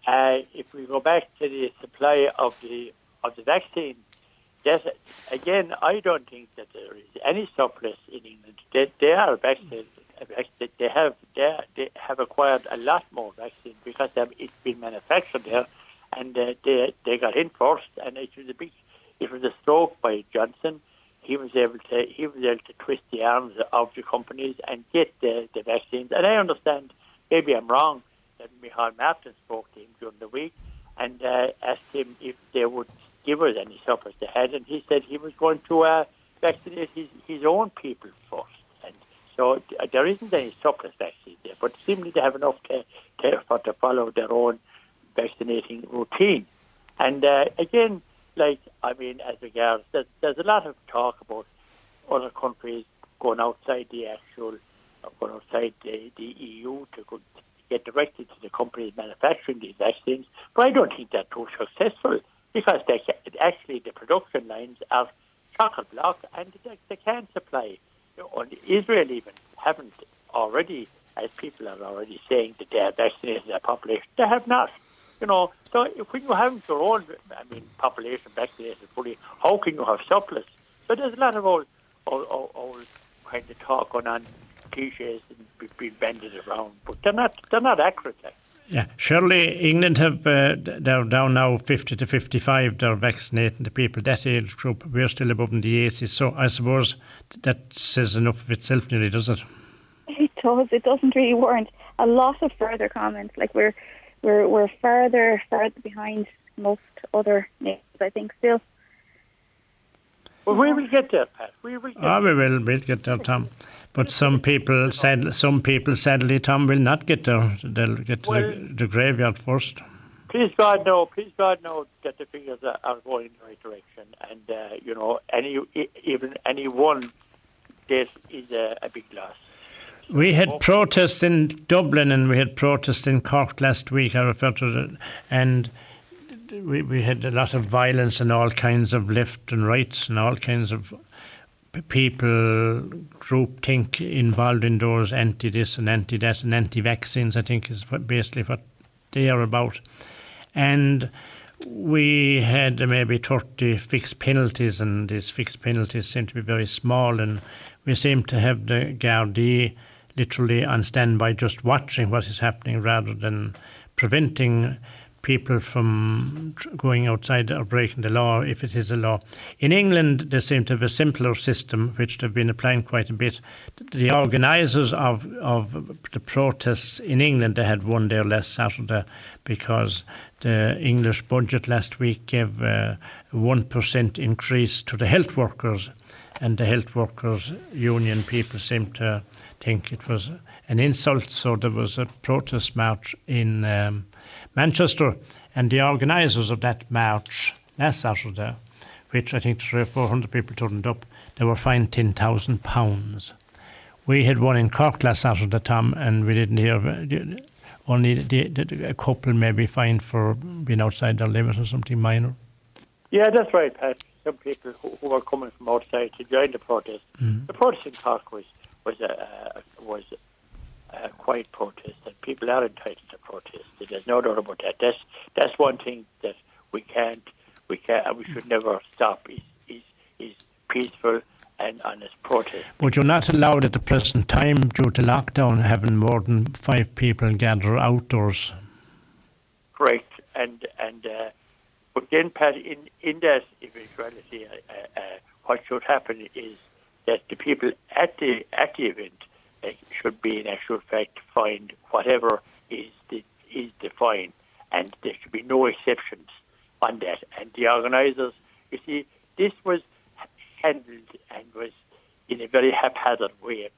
Uh, if we go back to the supply of the of the vaccine, yes, again, I don't think that there is any surplus in England. They, they are vaccinated. They have they, have acquired a lot more vaccine because it's been manufactured there, and they they got first, and it was a big it was a stroke by Johnson he was able to he was able to twist the arms of the companies and get the, the vaccines. And I understand, maybe I'm wrong, that Michael Martin spoke to him during the week and uh, asked him if they would give us any surplus they had, and he said he was going to uh, vaccinate his, his own people first. So uh, there isn't any surplus vaccine there, but seemingly they have enough to, to, for to follow their own vaccinating routine. And uh, again, like I mean, as regards, there's, there's a lot of talk about other countries going outside the actual, uh, going outside the, the EU to, go, to get directly to the companies manufacturing these vaccines. But I don't think they're too successful because they actually the production lines are chocolate block and they, they can't supply. And Israel even haven't already, as people are already saying that they have vaccinated their population. They have not. You know, so when you have your own, I mean, population vaccinated fully, how can you have surplus? So there's a lot of old, old, old, old kind of talk going on, cliches and being banded around, but they're not, they're not accurate. Like. Yeah, surely England have uh, they're down now fifty to fifty-five. They're vaccinating the people that age group. We're still above in the eighties, so I suppose that says enough of itself, nearly, does it? It does. It doesn't really warrant a lot of further comment. Like we're we're we're further further behind most other nations. I think still. Well, we will get there, Pat. We will get Ah, we will. We'll get there, Tom. But some people, sad, some people, sadly, Tom, will not get there. They'll get to Well- the, the graveyard first. Please God, no. Please God, no. That the figures are, are going in the right direction, and uh, you know, any even any one death is a, a big loss. We had protests in Dublin and we had protests in Cork last week. I referred to it, and we, we had a lot of violence and all kinds of left and right and all kinds of people group think involved in those anti this and anti that and anti vaccines. I think is basically what they are about, and we had maybe 30 fixed penalties, and these fixed penalties seem to be very small, and we seem to have the Gardaí literally on standby just watching what is happening rather than preventing people from going outside or breaking the law if it is a law. In England, they seem to have a simpler system, which they've been applying quite a bit. The organisers of, of the protests in England, they had one day or less Saturday because the English budget last week gave a 1% increase to the health workers, and the health workers union people seem to think it was an insult. So there was a protest march in um, Manchester, and the organisers of that march last Saturday, which I think three or four hundred people turned up, they were fined ten thousand pounds. We had one in Cork last Saturday, Tom, and we didn't hear only the, the, a couple maybe fined for being outside their limit or something minor. Yeah, that's right, Pat. Some people who, who are coming from outside to join the protest. Mm. The protest in Cork was was a was a quiet protest, and people are entitled to protest. There's no doubt about that. That's that's one thing that we can't we can not we should never stop. Is is is peaceful and honest protest. But you're not allowed at the present time due to lockdown having more than five people gather outdoors. Correct, and and uh, but then, Pat, in in that eventuality, uh, uh, what should happen is that the people at the at the event uh, should be, in actual fact, fined whatever is the is the fine, and there should be no exceptions on that. And the organisers, you see, this was handled and was in a very haphazard way,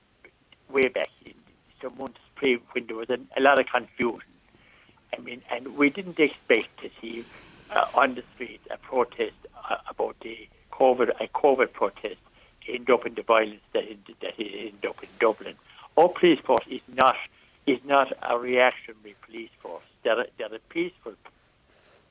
way back in some months pre when there was a, a lot of confusion. I mean, and we didn't expect to see uh, on the street a protest uh, about the COVID, a COVID protest end up in the violence that it, that it ended up in Dublin. Our police force is not is not a reactionary police force. They're a, they're a peaceful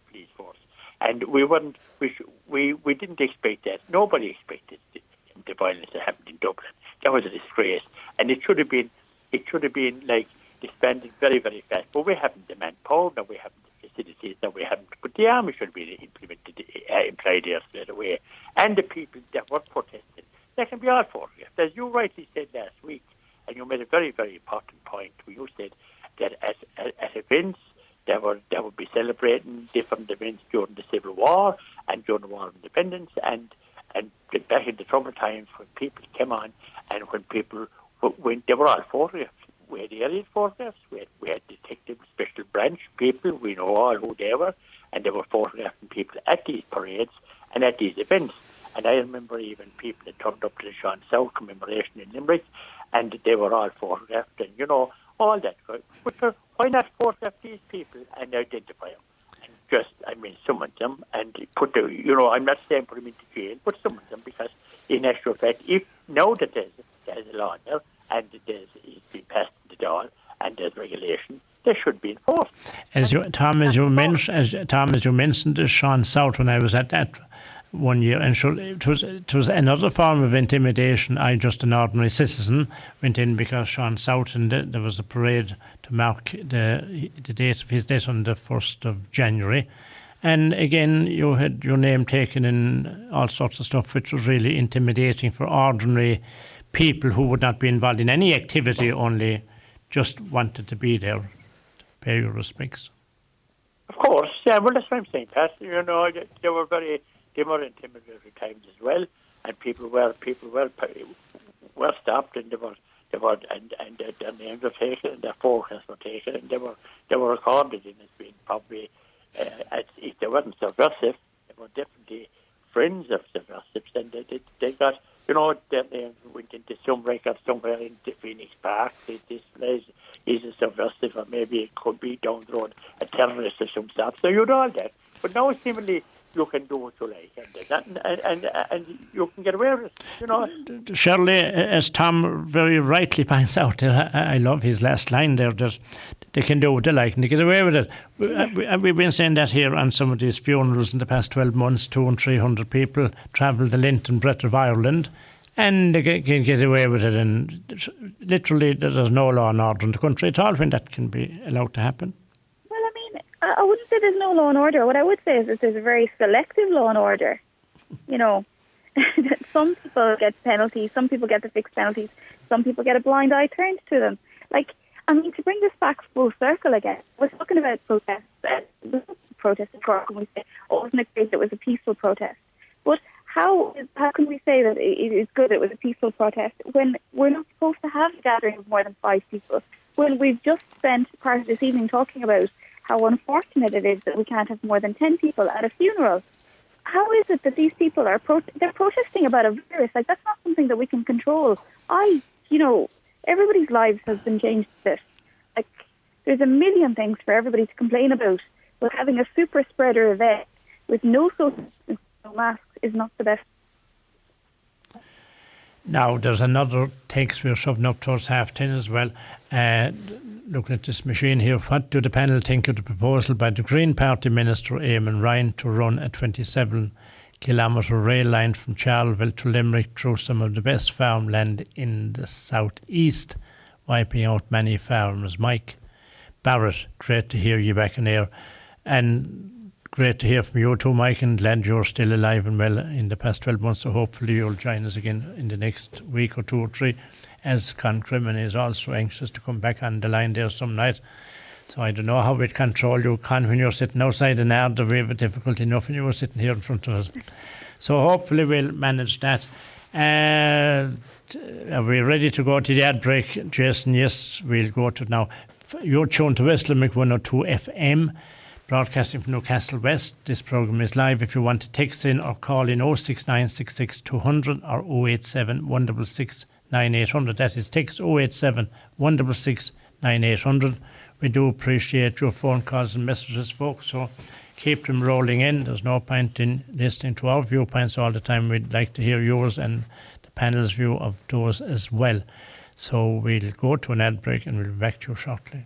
police force, and we weren't we we we didn't expect that. Nobody expected the, the violence that happened in Dublin. That was a disgrace, and it should have been it should have been like disbanded very very fast. But we haven't the manpower, we haven't the facilities, no, we haven't. But the army should have been implemented, uh, employed there straight away, and the people that were protesting they can be all photographed. As you rightly said last week, and you made a very, very important point. You said that at, at, at events they were they would be celebrating different events during the Civil War and during the War of Independence and and back in the troubled times when people came on and when people when they were all photographed. We had alien photographs, we had, we had detective special branch people, we know all who they were, and they were photographing people at these parades and at these events. And I remember even people that turned up to the Sean South commemoration and they were all photographed, and you know all that. But uh, why not photograph these people and identify them? And just, I mean, summon them and put the, you know, I'm not saying put them into jail, but summon them because, in actual fact, if now that there's, there's a law now and there's it's been passed in the law and there's regulation, they should be enforced. As you, Tom, as you mentioned, as Tom, as you mentioned, Sean South when I was at that one year, and sure, it was it was another form of intimidation. I, just an ordinary citizen, went in because Sean Southon there was a parade to mark the the date of his death on the first of January, and again you had your name taken in all sorts of stuff, which was really intimidating for ordinary people who would not be involved in any activity, only just wanted to be there, to pay your respects. Of course, yeah. Well, that's what I'm saying, Pat. You know, they were very they were intimidated at times as well, and people were people were were stopped and they were they were and and their names were taken and their forecasts were taken and they were they were recorded in as being probably uh, as if they weren't subversive, they were definitely friends of subversives, and they they, they got you know their names went into some record somewhere in Phoenix Park. This place is a subversive, or maybe it could be down the road a terrorist of some sort. So you know that. But now seemingly you can do what you like, and and and, and you can get away with it. You know. Shirley, as Tom very rightly points out, I, I love his last line there that they can do what they like and they get away with it. We, uh, we've been saying that here on some of these funerals in the past 12 months, two and three hundred people travel the length and breadth of Ireland and they can get away with it. And literally, there's no law and order in the country at all when that can be allowed to happen. I wouldn't say there's no law and order. What I would say is that there's a very selective law and order. You know, some people get penalties, some people get the fixed penalties, some people get a blind eye turned to them. Like, I mean, to bring this back full circle again, we're talking about protests. Uh, protest in Cork, and we say, oh, wasn't it great? It was a peaceful protest. But how how can we say that it is good? It was a peaceful protest when we're not supposed to have a gathering of more than five people. When we've just spent part of this evening talking about how unfortunate it is that we can't have more than ten people at a funeral. How is it that these people are pro- they're protesting about a virus? Like that's not something that we can control. I, you know, everybody's lives has been changed. This, like, there's a million things for everybody to complain about. But having a super spreader event with no social no masks is not the best. Now, there's another text we're shoving up towards half ten as well. Uh, looking at this machine here, what do the panel think of the proposal by the Green Party Minister Eamon Ryan to run a 27 kilometre rail line from Charleville to Limerick through some of the best farmland in the southeast, wiping out many farmers? Mike Barrett, great to hear you back in here. And great to hear from you too, Mike, and glad you're still alive and well in the past 12 months. So hopefully you'll join us again in the next week or two or three, as Con Crimmon is also anxious to come back on the line there some night. So I don't know how we'd control you, Con, when you're sitting outside the yard. We have a difficult enough when you were sitting here in front of us. So hopefully we'll manage that. Uh, are we ready to go to the ad break, Jason? Yes, we'll go to now. You're tuned to West Limerick 102 FM broadcasting from Newcastle West. This programme is live. If you want to text in or call in 06966 200 or 087 166 9800. That is text 087 166 9800. We do appreciate your phone calls and messages, folks, so keep them rolling in. There's no point in listening to our viewpoints all the time. We'd like to hear yours and the panel's view of those as well. So we'll go to an ad break and we'll be back to you shortly.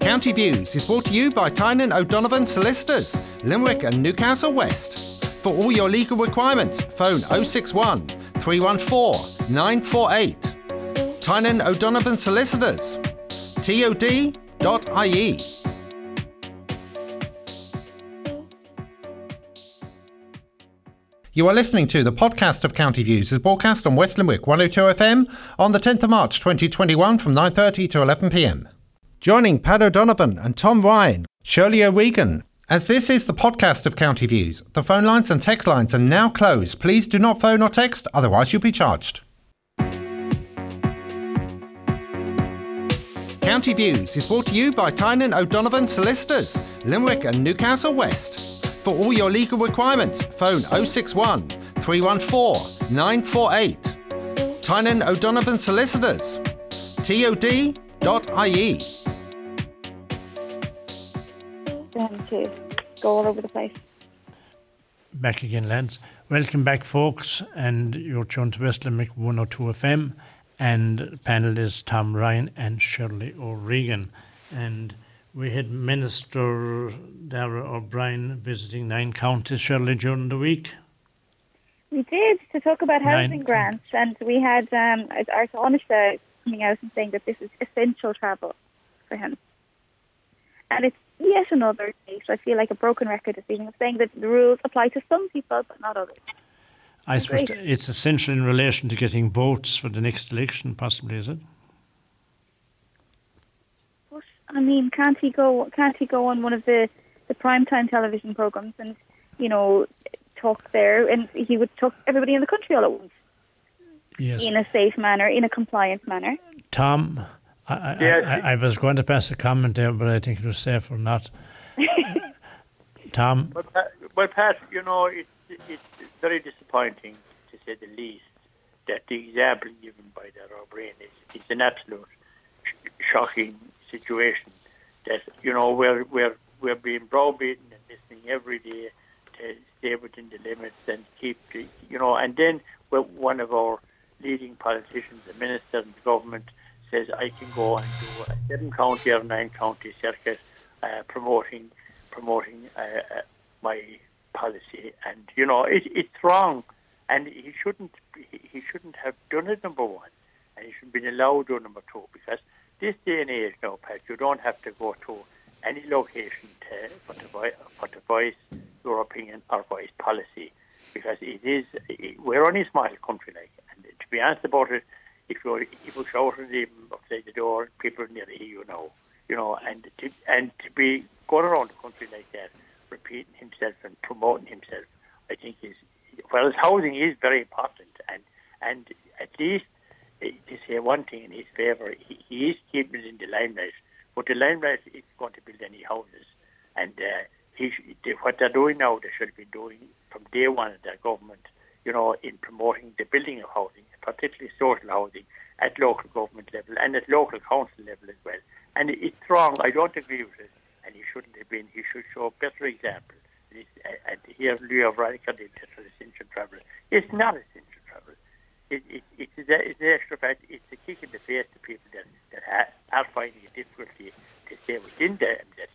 County Views is brought to you by Tynan O'Donovan Solicitors, Limerick and Newcastle West. For all your legal requirements, phone 061 314 948. Tynan O'Donovan Solicitors, tod.ie. You are listening to the podcast of County Views is broadcast on West Limerick 102 FM on the 10th of March 2021 from 9.30 to 11pm. Joining Pat O'Donovan and Tom Ryan, Shirley O'Regan. As this is the podcast of County Views, the phone lines and text lines are now closed. Please do not phone or text, otherwise you'll be charged. County Views is brought to you by Tynan O'Donovan Solicitors, Limerick and Newcastle West. For all your legal requirements, phone 061 314 948. Tynan O'Donovan Solicitors, tod.ie. Them to go all over the place. Back again, lads. Welcome back, folks, and you're tuned to West Limerick 102 FM, and panelists Tom Ryan and Shirley O'Regan. And we had Minister Darragh O'Brien visiting nine counties, Shirley, during the week. We did to talk about housing Nine. grants, and we had um, our Taoiseach coming out and saying that this is essential travel for him. And it's yet another case. I feel like a broken record this evening of saying that the rules apply to some people but not others. I suppose Great. it's essential in relation to getting votes for the next election, possibly, is it? But I mean, can't he go? Can't he go on one of the the primetime television programs and you know talk there? And he would talk to everybody in the country all at once Yes. in a safe manner, in a compliant manner. Tom, I, I, Yes. I, I was going to pass a comment there, but I think it was safer not. Tom, Well, Pat, well, Pat, you know, it's, it's very disappointing, to say the least, that the example given by that O'Brien is, is an absolute sh- shocking situation. that you know we're we're we're being browbeaten and listening every day to stay within the limits and keep the, you know, and then one of our leading politicians, the minister and the government says I can go and do a seven county or nine county circuit uh, promoting promoting uh, uh, my policy, and you know it, it's wrong, and he shouldn't he shouldn't have done it. Number one, and he should be allowed to do number two because this day and age now, Pat, you don't have to go to any location to, for, to, for to voice your opinion or voice policy. Because it is we're only a small country like and to be honest about it if you if you shout at them outside the door people nearly hear you know you know and to and to be going around the country like that repeating himself and promoting himself I think is well housing is very important and and at least eh, to say one thing in his favour he, he is keeping in the limelight. But the limelight is going to build any houses and uh, he, what they're doing now, they should be doing from day one of their government, you know, in promoting the building of housing, particularly social housing, at local government level and at local council level as well. And it's wrong. I don't agree with it, and he shouldn't have been. He should show a better example. And here, Leo Varadkar did this essential travel. It's not essential travel. It, it, it's, it's an extra fact. It's a kick in the face to people that, that are finding it difficult to stay within the, that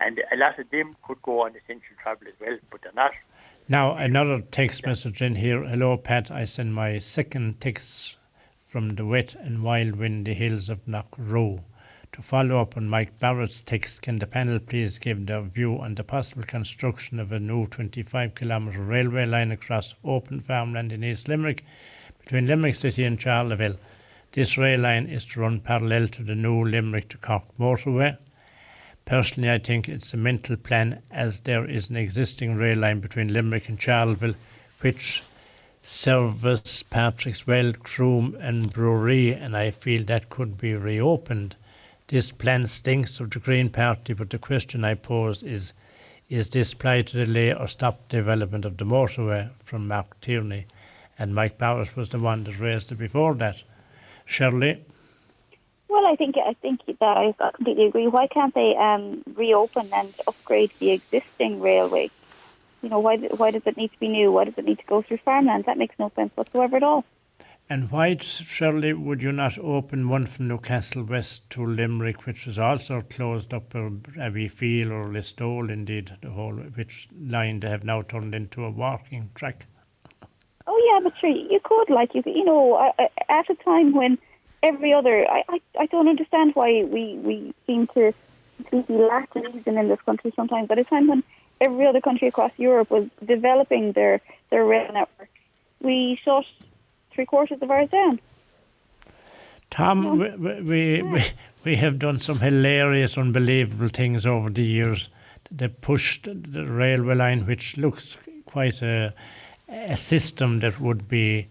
and a lot of them could go on essential travel as well, but they're not. Now, another text message in here. Hello, Pat. I send my second text from the wet and wild windy hills of Knockrow. To follow up on Mike Barrett's text, can the panel please give their view on the possible construction of a new 25 kilometre railway line across open farmland in East Limerick between Limerick City and Charleville? This rail line is to run parallel to the new Limerick to Cork motorway Personally, I think it's a mental plan as there is an existing rail line between Limerick and Charleville which serves Patrick's Well, Croom and Bruree, and I feel that could be reopened. This plan stinks of the Green Party, but the question I pose is is this play to delay or stop development of the motorway from Mark Tierney? And Mike Barrett was the one that raised it before that. Shirley? Well, I think I think that I completely agree. Why can't they um, reopen and upgrade the existing railway? You know, why why does it need to be new? Why does it need to go through farmland? That makes no sense whatsoever at all. And why, Shirley, would you not open one from Newcastle West to Limerick, which was also closed up, or Abbeyfeale or Listowel, indeed, the whole which line they have now turned into a walking track? Oh yeah, but sure, you could like you you know at a time when every other. I, I, I don't understand why we, we seem to completely lack reason in this country sometimes. But at a time when every other country across Europe was developing their, their rail network, we shut three quarters of ours down. Tom, we, we, we, we have done some hilarious, unbelievable things over the years. They pushed the railway line, which looks quite a, a system that would be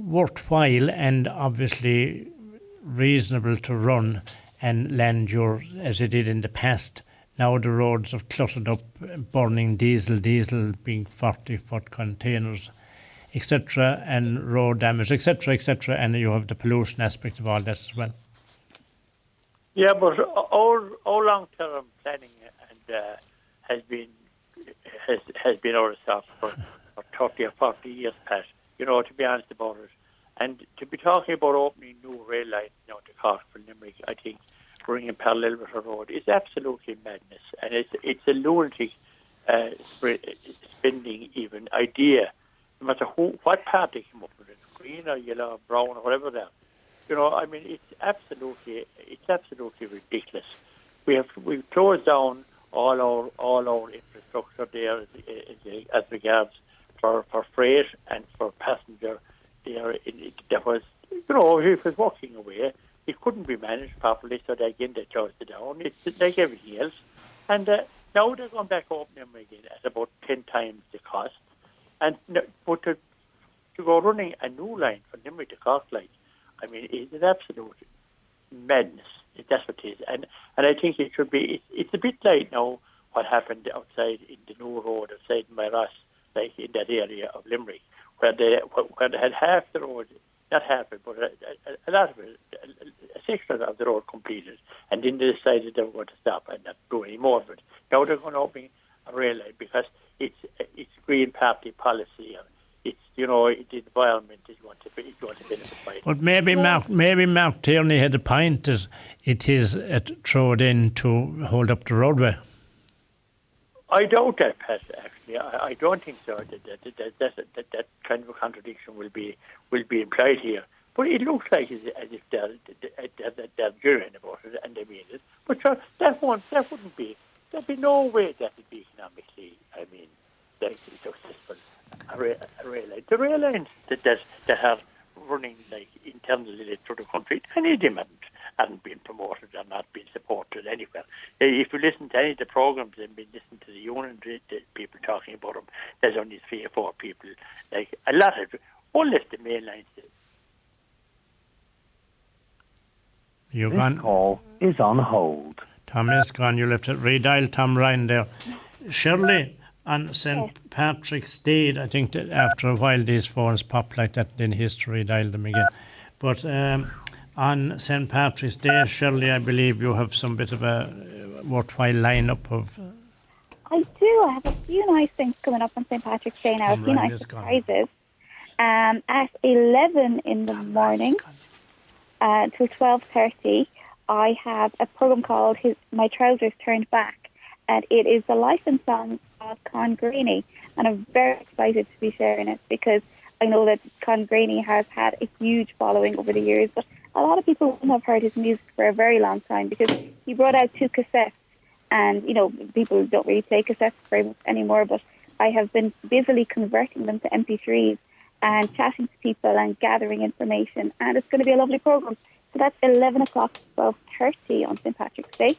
worthwhile and obviously reasonable to run and land your as it did in the past. Now the roads are cluttered up, burning diesel, diesel being 40 foot containers, etc., and road damage, etc., etc., and you have the pollution aspect of all that as well. Yeah, but all, all long term planning and uh, has been has has been our stuff for, for 30 or 40 years past you know, to be honest about it. And to be talking about opening new rail lines know, to Cork from Limerick, I think bringing parallel with the road is absolutely madness. And it's, it's a lunatic uh, spending even idea, no matter who, what party came up with it, green or yellow or brown or whatever are. You know, I mean, it's absolutely, it's absolutely ridiculous. We have, we've closed down all our, all our infrastructure there as, as, as regards for, for freight and for passenger there. It, it, there was, you know, if it was walking away, it couldn't be managed properly, so they, again they closed it down. It's like everything else. And uh, now they're going back opening them again at about 10 times the cost. And But to, to go running a new line from Limerick to Cork like, I mean, it's an absolute madness. That's what it is. And, and I think it should be, it's, it's a bit like now what happened outside in the new road outside Myras like in that area of Limerick, where they where they had half the road, not half it, but a, a, a lot of it, a section of the road completed, and and then they decided they were going to stop and not do any more of it. Now they're going to open a rail line because it's it's Green Party policy and it's you know the environment is going to be is going to benefit by it. But maybe Mark, maybe Mark Tierney had a point that it is uh, thrown in to hold up the roadway. I doubt that, Pat. Actually, I, I don't think so. That that, that, that, that that kind of contradiction will be will be implied here. But it looks like as, as if they're, they're, they're, genuine about it and they mean it. But sure, that won't, that wouldn't be. There'd be no way that would be economically. I mean, likely successful. A a rail line. The rail lines that that, that are running like internally through the country, any of them haven't, haven't been promoted and not been supported anywhere. If you listen to any of the programs and been listening to the union the, the people talking about them, there's only three or four people. Like a lot of, unless the main lines. You This gone? call is on hold. Tom is gone. You left it. Redial Tom Ryan there. Shirley on St. Patrick's Day, I think that after a while these phones pop like that, then history dial them again. But um, on St. Patrick's Day, Shirley, I believe you have some bit of a uh, worthwhile lineup of. I do. I have a few nice things coming up on St. Patrick's Day now. A few nice surprises. Um, at 11 in the morning uh, till 12.30, I have a program called His, My Trousers Turned Back. And it is the life and song of Con Greaney. And I'm very excited to be sharing it because I know that Con Greaney has had a huge following over the years. But a lot of people wouldn't have heard his music for a very long time because he brought out two cassettes and you know people don't really play cassettes very much anymore. But I have been busily converting them to MP3s and chatting to people and gathering information, and it's going to be a lovely program. So that's eleven o'clock, twelve thirty on St Patrick's Day.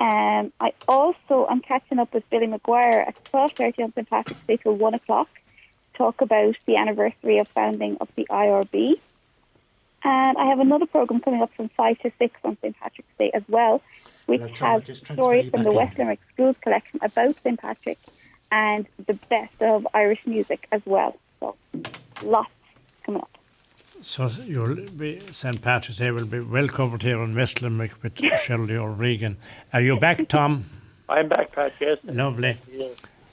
Um, I also am catching up with Billy McGuire at twelve thirty on St Patrick's Day till one o'clock. to Talk about the anniversary of founding of the IRB. And I have another program coming up from 5 to 6 on St. Patrick's Day as well, which Well, has stories from the back in. West Limerick Schools collection about St. Patrick and the best of Irish music as well. So lots coming up. So you'll be St. Patrick's Day will be well covered here on West Limerick with Shirley O'Regan. Are you back, Tom? I'm back, Pat. Yes. Lovely.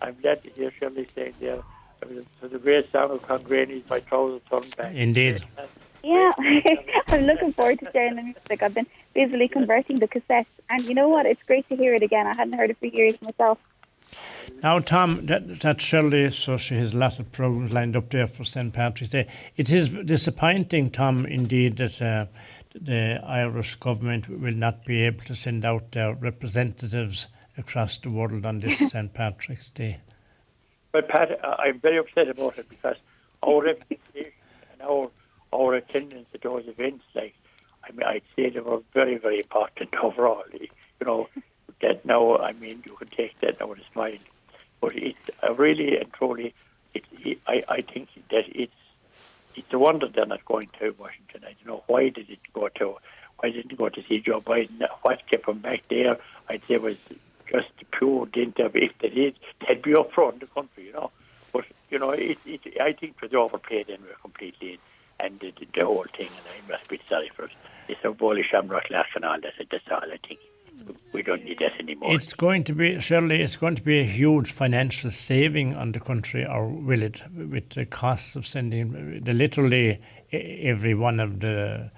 I'm glad to hear Shirley saying there. I mean, For the great song of Con Greaney's My Trousers Turned Back. Indeed. Yeah, I'm looking forward to sharing the music. I've been busily converting the cassettes, and you know what? It's great to hear it again. I hadn't heard it for years myself. Now, Tom, that, that Shirley, so she has a lot of programs lined up there for St. Patrick's Day. It is disappointing, Tom, indeed, that uh, the Irish government will not be able to send out their representatives across the world on this St. Patrick's Day. But Pat, I- I'm very upset about it because our reputation and our our attendance at those events, like I mean, I'd say they were very, very important overall. You know, that now, I mean, you can take that now with a but it's really and truly, it, it, I I think that it's it's a wonder they're not going to Washington. I don't know why did it go to why didn't go to see Joe Biden? What kept them back there? I'd say was just pure dint of if they did, they'd be up front in the country, you know. But you know, it, it I think for it was anyway completely, and the, the, the whole thing. And I must be sorry for it. It's a bully shamrock lash and all that. That's all I think. We don't need that anymore. It's going to be, Shirley, it's going to be a huge financial saving on the country, or will it, with the costs of sending the literally e- every one of the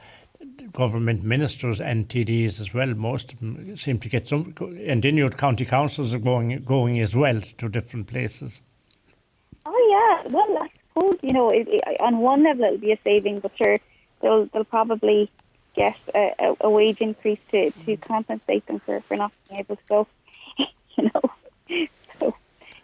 government ministers and TDs as well. Most of them seem to get some, and then your county councils are going going as well to different places. Oh yeah, well I suppose you know it, it, on one level it'll be a saving, but sure they'll they'll probably get a, a, a wage increase to, to mm. compensate them for, for not being able to go. you know, so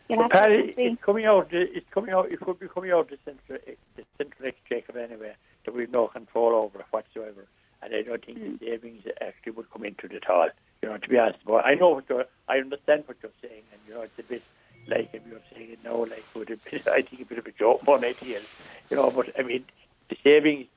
you'll have Pat, to see. it's coming out. It's coming out. It could be coming out the central, the central exchequer anyway. That we've no control over whatsoever, and I don't think the mm. savings actually would come into it at all. You know, to be honest, but I know what you're. I understand what you're saying, and you know, it's a bit like if you're saying it now, like would have been, I think a bit of a joke more than. You know, but I mean, the savings,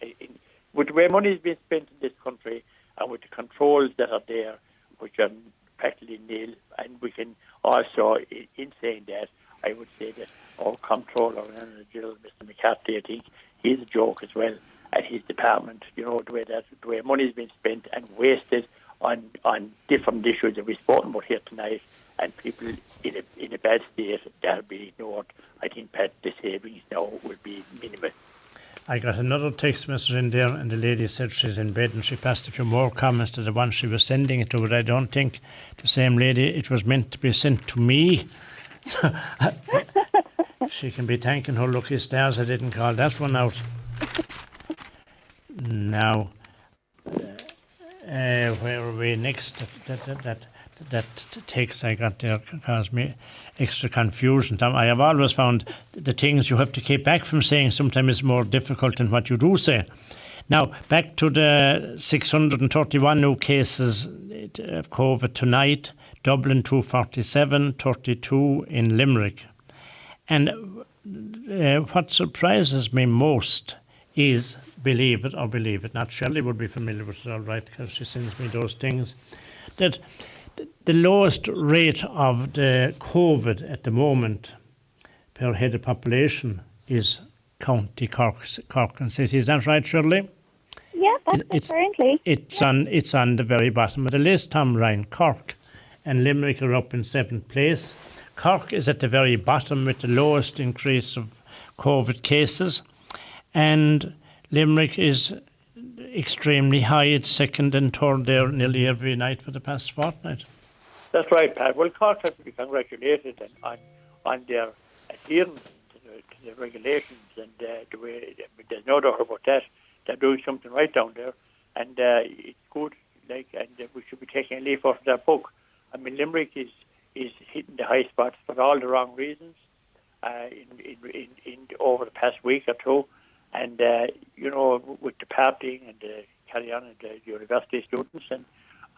in, with way money is being spent in this country, and with the controls that are there, which are practically nil, and we can also, in, in saying that, I would say that our comptroller and General Mr. McCarthy, I think he's a joke as well, and his department, you know, the way that the way money has been spent and wasted on on different issues that we've spoken about here tonight, and people in a in a bad state that'll be ignored. I think Pat the savings now will be minimal. I got another text message in there, and the lady said she's in bed and she passed a few more comments to the one she was sending it to, but I don't think the same lady, it was meant to be sent to me. So she can be thanking her lucky stars I didn't call that one out. Now, uh, where are we next? That, that, that, that text I got there caused me extra confusion. I have always found the things you have to keep back from saying sometimes is more difficult than what you do say. Now, back to the 631 new cases of COVID tonight. Dublin 247, 32 in Limerick. And uh, what surprises me most is, believe it or believe it, not Shelley would be familiar with it all right because she sends me those things, that the lowest rate of the COVID at the moment per head of population is County Cork, Cork and City. Is that right, Shirley? Yeah, that's it's, currently. It's on it's on the very bottom of the list. Tom Ryan, Cork, and Limerick are up in seventh place. Cork is at the very bottom with the lowest increase of COVID cases, and Limerick is extremely high. It's second and third there nearly every night for the past fortnight. That's right, Pat. Well, Cork has to be congratulated on, on their adherence to the, to the regulations and uh, the way, there's no doubt about that. They're doing something right down there, and uh, it's good. Like, and we should be taking a leaf off of that book. I mean, Limerick is is hitting the high spots for all the wrong reasons uh, in, in, in, in over the past week or two. And, uh, you know, with the partying and the carry on and the university students and,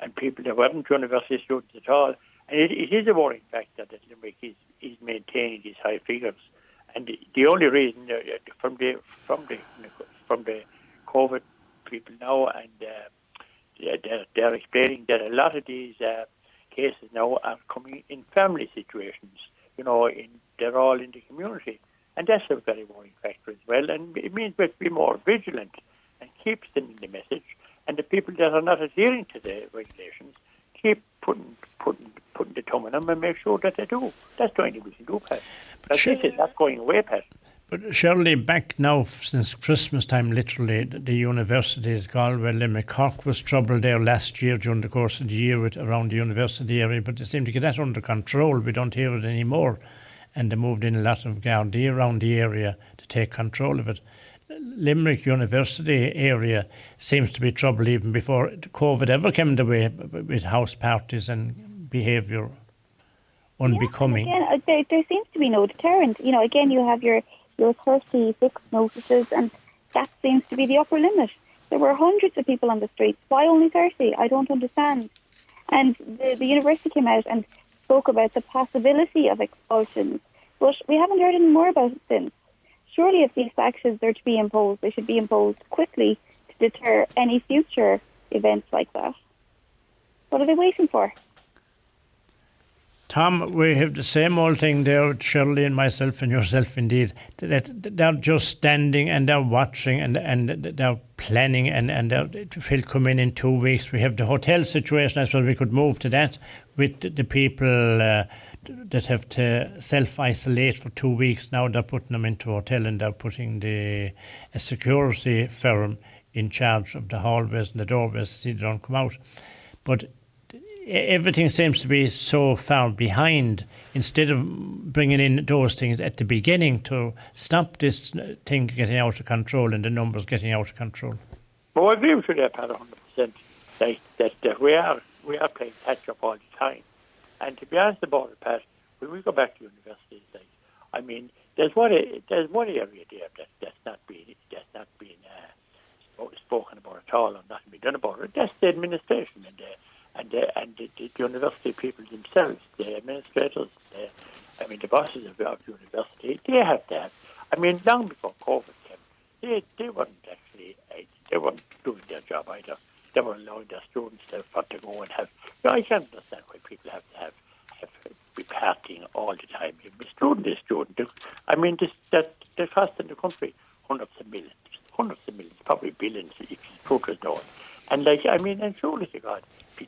and people that weren't university students at all. And it, it is a worrying factor that Limerick is, is maintaining these high figures. And the, the only reason uh, from the from the from the COVID people now, and uh, they're, they're explaining that a lot of these uh, cases now are coming in family situations. You know, in, they're all in the community. And that's a very worrying factor as well. And it means we have to be more vigilant and keep sending the message. And the people that are not adhering to the regulations keep putting putting putting the thumb on them and make sure that they do. That's the only we can do, Pat. But sure. this is not going away, Pat. But surely back now since Christmas time, literally, the universities, Galway, Limerick, Cork was trouble there last year during the course of the year with, around the university area, but they seem to get that under control. We don't hear it anymore and they moved in a lot of Gardaí around the area to take control of it. Limerick University area seems to be trouble even before COVID ever came the way with house parties and behaviour unbecoming. Yeah, again, uh, there, there seems to be no deterrent. You know, again, you have your your 36 notices, and that seems to be the upper limit. There were hundreds of people on the streets. Why only 30? I don't understand. And the, the university came out and spoke about the possibility of expulsions, but we haven't heard any more about it since. Surely, if these sanctions are to be imposed, they should be imposed quickly to deter any future events like that. What are they waiting for? Tom, we have the same old thing there Shirley and myself and yourself, indeed. That they're just standing and they're watching and, and they're planning and, and they'll come in in two weeks. We have the hotel situation as well. We could move to that with the people uh, that have to self isolate for two weeks. Now they're putting them into hotel and they're putting the a security firm in charge of the hallways and the doorways see they don't come out. But everything seems to be so far behind instead of bringing in those things at the beginning to stop this thing getting out of control and the numbers getting out of control. Well, I agree with you there, Pat, 100%. That, that, we, are, we are playing catch up all the time. And to be honest about it, Pat, when we go back to universities, like, I mean, there's one, there's one area there that, that's not being, that's not being uh, spoken about at all or nothing being done about it. That's the administration and and the, and the, the university people themselves, the administrators, the, I mean the bosses of the university, they have that. I mean, long before COVID came, they they weren't actually uh, they weren't doing their job either. They were allowing their students to, to go and have. You know, I can't understand why people have to have, have be partying all the time. You be student is student. I mean, this that they cost in the country hundreds of millions, hundreds of millions, probably billions if you focus on. And like, I mean, and surely to God,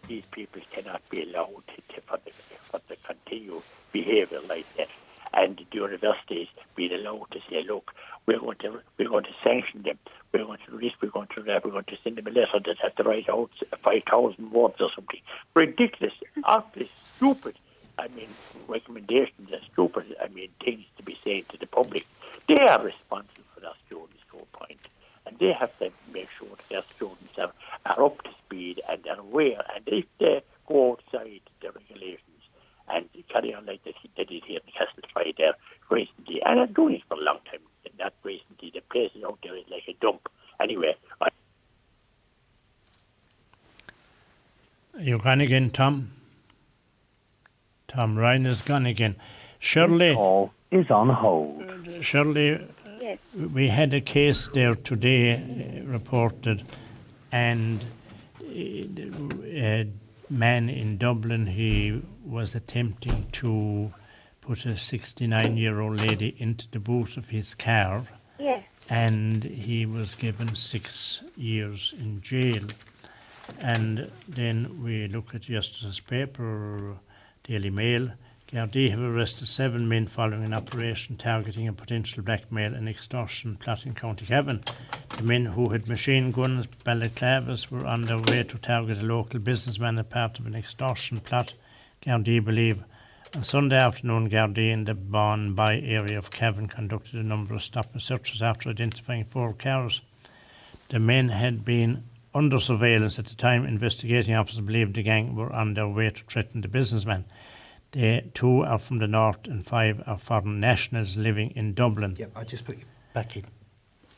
these people cannot be allowed to, for, the, for the continue behaviour like that. And the universities being allowed to say, look, we're going to we're going to sanction them. We're going to this. We're going to. We're going to send them a letter that has to write out five thousand words or something. Ridiculous, utterly stupid. I mean, recommendations are stupid. I mean, things to be said to the public. They are responsible for their students' score point, and they have to make sure that their students are, are up to speed and are aware. And if they go outside the regulations and carry on like they, they did here in Castletroy there recently, and are doing it for a long time, not recently, the places out there is like a dump. Anyway, I you gone again, Tom? Tom Ryan is gone again. Shirley. Call is on hold. Shirley, Yes. we had a case there today uh, reported, and uh, a man in Dublin he was attempting to put a 69 year old lady into the boot of his car, Yes. and he was given six years in jail. And then we look at yesterday's paper, Daily Mail. Gardaí have arrested seven men following an operation targeting a potential blackmail and extortion plot in County Cavan. The men who had machine guns, balaclavas, were on their way to target a local businessman as part of an extortion plot. Gardaí believe on Sunday afternoon, Gardaí in the Bawnboy area of Cavan conducted a number of stop and searches after identifying four cars. The men had been under surveillance at the time. Investigating officers believed the gang were on their way to threaten the businessman. The two are from the north and five are foreign nationals living in Dublin. Yep, I just put you back in.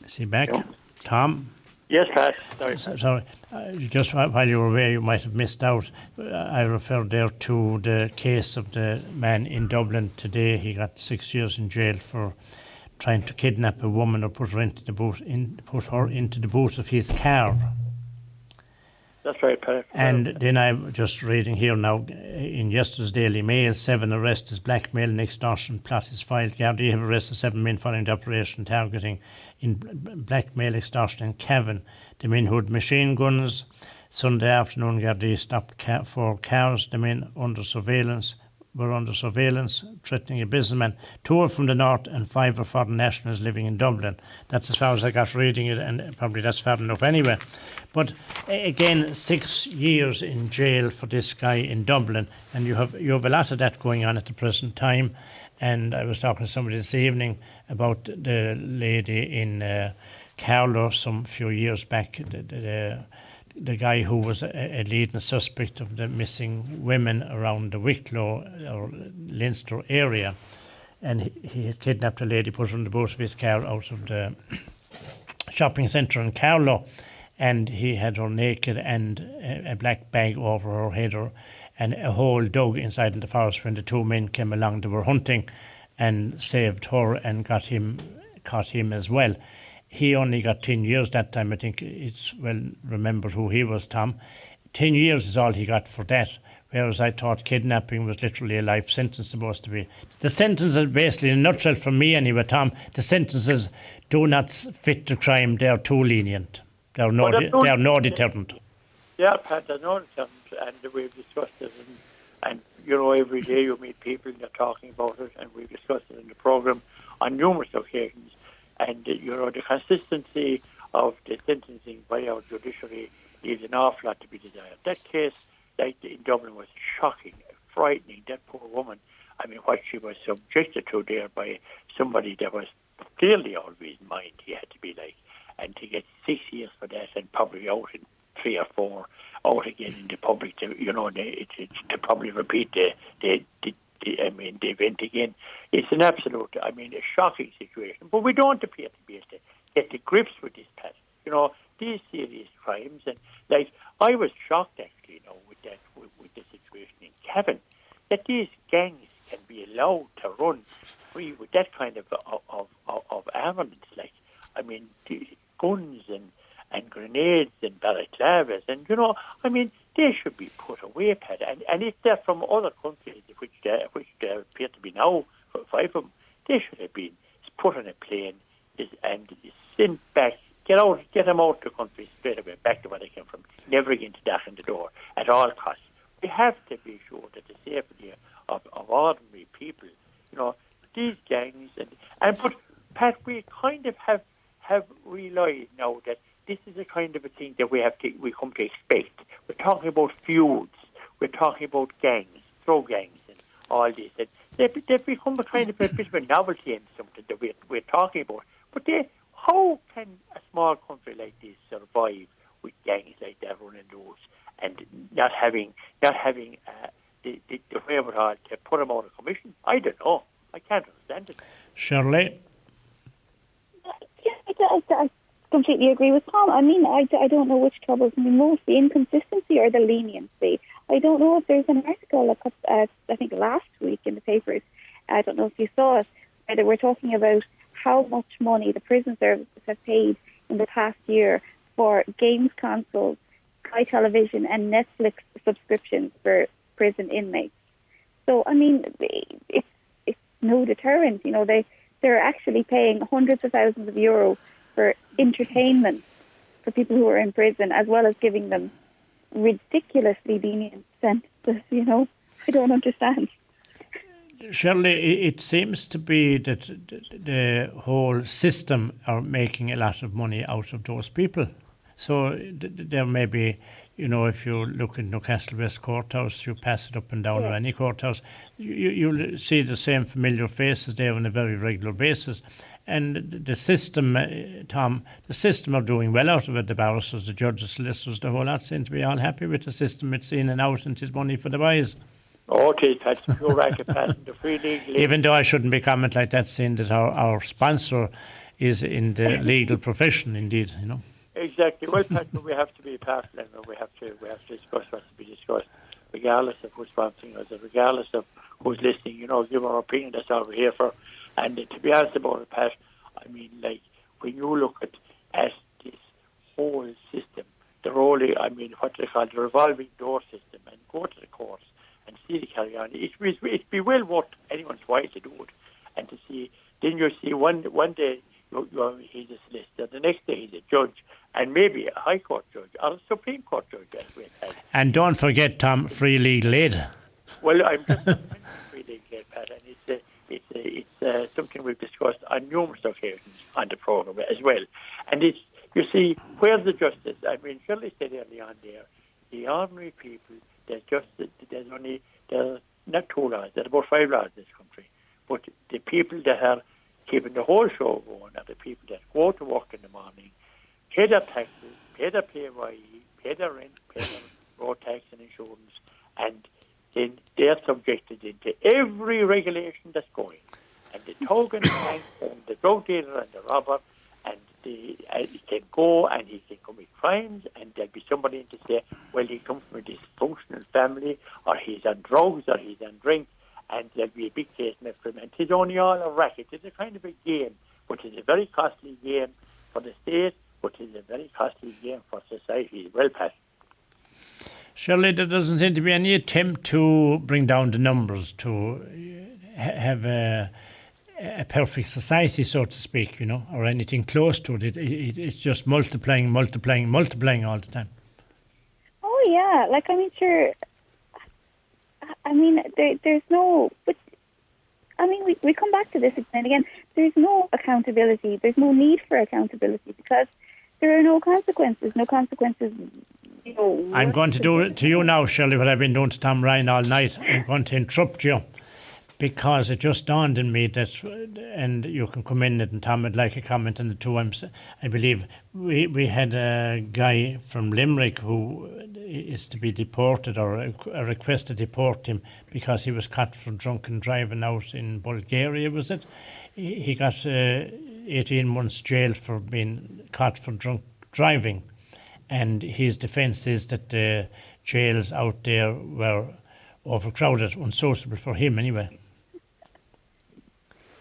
Is he back? Yeah. Tom? yes, Pat. Sorry. So- Sorry, uh, just while you were away, you might have missed out. Uh, I referred there to the case of the man in Dublin today. He got six years in jail for trying to kidnap a woman or put her into the boot, in, put her into the boot of his car. That's right, Pat. And then I'm just reading here now uh, in yesterday's Daily Mail seven arrests as blackmail and extortion plot is filed. Gardaí have arrested seven men following the operation targeting in blackmail, extortion in Cavan. The men who had machine guns. Sunday afternoon, Gardaí stopped ca- four cars. The men under surveillance were under surveillance, threatening a businessman. Two are from the north and five are foreign nationals living in Dublin. That's as far as I got reading it, and probably that's far enough anyway. But again, six years in jail for this guy in Dublin, and you have you have a lot of that going on at the present time. And I was talking to somebody this evening about the lady in uh, Carlow some few years back. The, the, the, guy who was a, a leading suspect of the missing women around the Wicklow or Leinster area. And he, he had kidnapped a lady, put her in the boot of his car out of the shopping centre in Carlow. And he had her naked and a, a black bag over her head or, and a hole dug inside in the forest when the two men came along. They were hunting and saved her and got him, caught him as well. He only got 10 years that time. I think it's well remembered who he was, Tom. 10 years is all he got for that. Whereas I thought kidnapping was literally a life sentence supposed to be. The sentence is basically, in a nutshell, for me anyway, Tom, the sentences do not fit the crime. They are too lenient. They are no, Well, de- no- they are no deterrent. Yeah, Pat, I know it, and, we've discussed it, you know, every day you meet people and they're talking about it, and we've discussed it in the program on numerous occasions. And uh, you know, the consistency of the sentencing by our judiciary leaves an awful lot to be desired. That case, like in Dublin, was shocking, frightening. That poor woman. I mean, what she was subjected to there by somebody that was clearly always mind. He had to be like, and to get six years for that, and probably out in three or four out again in the public to you know they, to, to probably repeat the, the, the, the I mean the event again. It's an absolute I mean a shocking situation. But we don't appear to be able to get to grips with this past. You know, these serious crimes and like I was shocked actually, you know, with that with, with the situation in Cavan, that these gangs can be allowed to run free with that kind of of, of, of armaments like I mean guns and and grenades and balaclavas, and you know, I mean, they should be put away, Pat. And, and if they're from other countries, which they, which they appear to be now, five of them, they should have been put on a plane and sent back get out, get them out of the country straight away, back to where they came from. Never again to dash in the door at all costs. We have to be sure that the safety of, of ordinary people, you know, these gangs and and but Pat, we kind of have have realised now that this is a kind of a thing that we have to we come to expect. We're talking about feuds, we're talking about gangs, throw gangs, and all this, and they they've become a kind of a bit of a novelty and something that we're we're talking about. But they, how can a small country like this survive with gangs like that running loose and not having not having uh, the, the, the wherewithal to put them out of commission? I don't know. I can't understand it. Shirley? Yeah, I, I, I completely agree with Tom. I mean, I, I don't know which troubles me most, the inconsistency or the leniency. I don't know if there's an article, uh, I think last week in the papers, I don't know if you saw it, where they were talking about how much money the prison services have paid in the past year for games consoles, Sky Television, and Netflix subscriptions for prison inmates. So, I mean, it's, it's no deterrent. You know, they, they're actually paying hundreds of thousands of euros for entertainment for people who are in prison, as well as giving them ridiculously lenient sentences. You know, I don't understand. Shirley, it seems to be that the whole system are making a lot of money out of those people. So there may be, you know, if you look in Newcastle West Courthouse, you pass it up and down yeah. or any courthouse, you, you'll see the same familiar faces there on a very regular basis. And the system, uh, Tom, the system are doing well out of it. The barristers, the judges, solicitors, the whole lot seem to be all happy with the system. It's in and out, and it's money for the boys. Oh, is. That's pure racket passing the free league. Even though I shouldn't be commenting like that, saying that our, our sponsor is in the legal profession, indeed, you know. Exactly. Well, Patrick, we have to be partial, and we have to we have to discuss what's to be discussed, regardless of who's sponsoring us, regardless of who's listening. You know, give our opinion. That's all we're here for. And to be honest about it, Pat, I mean, like, when you look at, at this whole system, the role, I mean, what they call the revolving door system, and go to the courts and see the carry on, it, it, it'd be well worth anyone's while to do it. And to see, then you see one one day you, you, he's a solicitor, the next day he's a judge, and maybe a High Court judge or a Supreme Court judge. As we had. And don't forget, Tom, free aid. Well, I'm just free legal aid, Pat, and it's a, it's, it's uh, something we've discussed on numerous occasions on the program as well. And it's, you see, where's the justice? I mean, Shirley said early on there, the ordinary people, there's just, there's only, there's not two laws, there's about five laws in this country. But the people that are keeping the whole show going are the people that go to work in the morning, pay their taxes, pay their PAYE, pay their rent, pay their road tax and insurance, and then they're subjected into every regulation that's going. And the token bank and the drug dealer and the robber, and the, uh, he can go and he can commit crimes, and there'll be somebody to say, well, he comes from a dysfunctional family, or he's on drugs, or he's on drink, and there'll be a big case made for him. And it's only all a racket. It's a kind of a game, which is a very costly game for the state, which is a very costly game for society. Well, Pat. Shirley, there doesn't seem to be any attempt to bring down the numbers to uh, have a, a perfect society, so to speak, you know, or anything close to it. It, it. It's just multiplying, multiplying, multiplying all the time. Oh yeah, like I mean, sure. I mean, there, there's no. But I mean, we we come back to this again and again. There's no accountability. There's no need for accountability because there are no consequences. No consequences I'm going to do it to you now, Shirley, what I've been doing to Tom Ryan all night. I'm going to interrupt you because it just dawned on me that, and you can come in and Tom would like a comment on the two. I'm, I believe we, we had a guy from Limerick who is to be deported or a, a request to deport him because he was caught for drunken driving out in Bulgaria, was it? He, got uh, 18 months jail for being caught for drunk driving and his defence is that the jails out there were overcrowded, unsuitable for him anyway.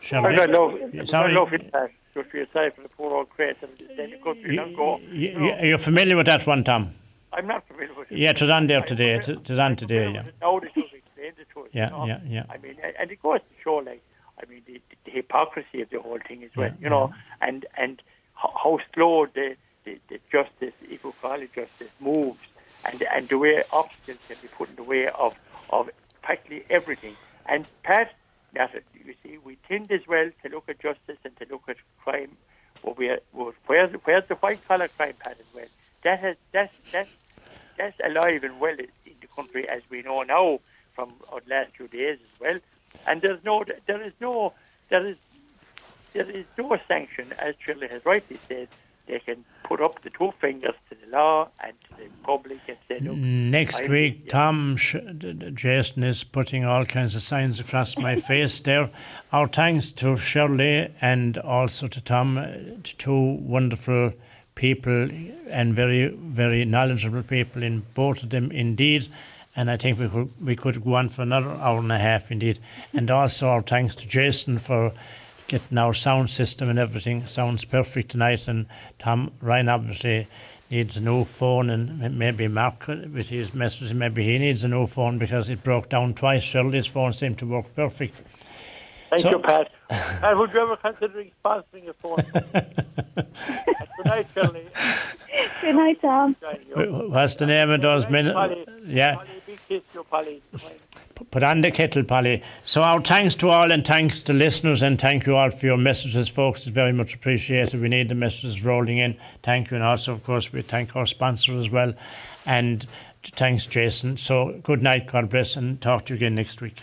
Shall I got love, Sorry. love it, just for yourself and the poor old crate, and then the country you, go. You, you, are familiar with that one, Tom? I'm not familiar with it. Yeah, it was on there today. It was on today, yeah. Now they just explained it to us. Yeah, you know? yeah, yeah. I mean, and it goes to show, like, I mean, the, the hypocrisy of the whole thing as well, yeah, you know, yeah. and and how slow the, the, the justice, we call justice, moves, and and the way obstacles can be put in the way of of practically everything. And Pat, that you see, we tend as well to look at justice and to look at crime. But we are, where's where's the white collar crime, Pat, as well? That has that's that's that's alive and well in the country as we know now from the last few days as well. And there's no there is no there is there is no sanction, as Shirley has rightly said, they can put up the two fingers to the law and to the public and say, look. Next I week. Tom, Jason is putting all kinds of signs across my face there. Our thanks to Shirley and also to Tom, uh, two wonderful people and very, very knowledgeable people in both of them indeed. And I think we could we could go on for another hour and a half indeed. And also our thanks to Jason for getting our sound system and everything sounds perfect tonight. And Tom Ryan obviously needs a new phone, and maybe Mark uh, with his message, maybe he needs a new phone because it broke down twice. Shirley's phone seemed to work perfect. Thank so, you, Pat. Pat, would you ever consider sponsoring a phone? Good night, Shirley. Good night, Tom. What's the name of those men? Yeah. Polly, big kiss you, Polly put on the kettle, Polly. So our thanks to all and thanks to listeners and thank you all for your messages, folks. It's very much appreciated. We need the messages rolling in. Thank you. And also, of course, we thank our sponsor as well. And thanks, Jason. So good night, God bless, and talk to you again next week.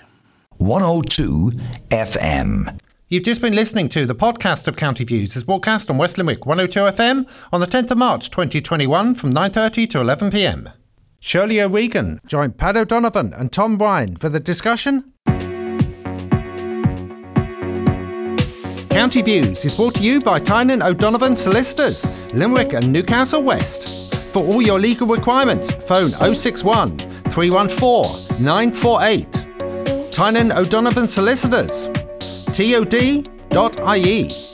102 FM. You've just been listening to the podcast of County Views as broadcast on West Limerick 102 FM on the 10th of March 2021 from 9.30 to 11pm. Shirley O'Regan joined Pat O'Donovan and Tom Ryan for the discussion. County Views is brought to you by Tynan O'Donovan Solicitors, Limerick and Newcastle West. For all your legal requirements, phone 061 314 948. Tynan O'Donovan Solicitors, tod.ie.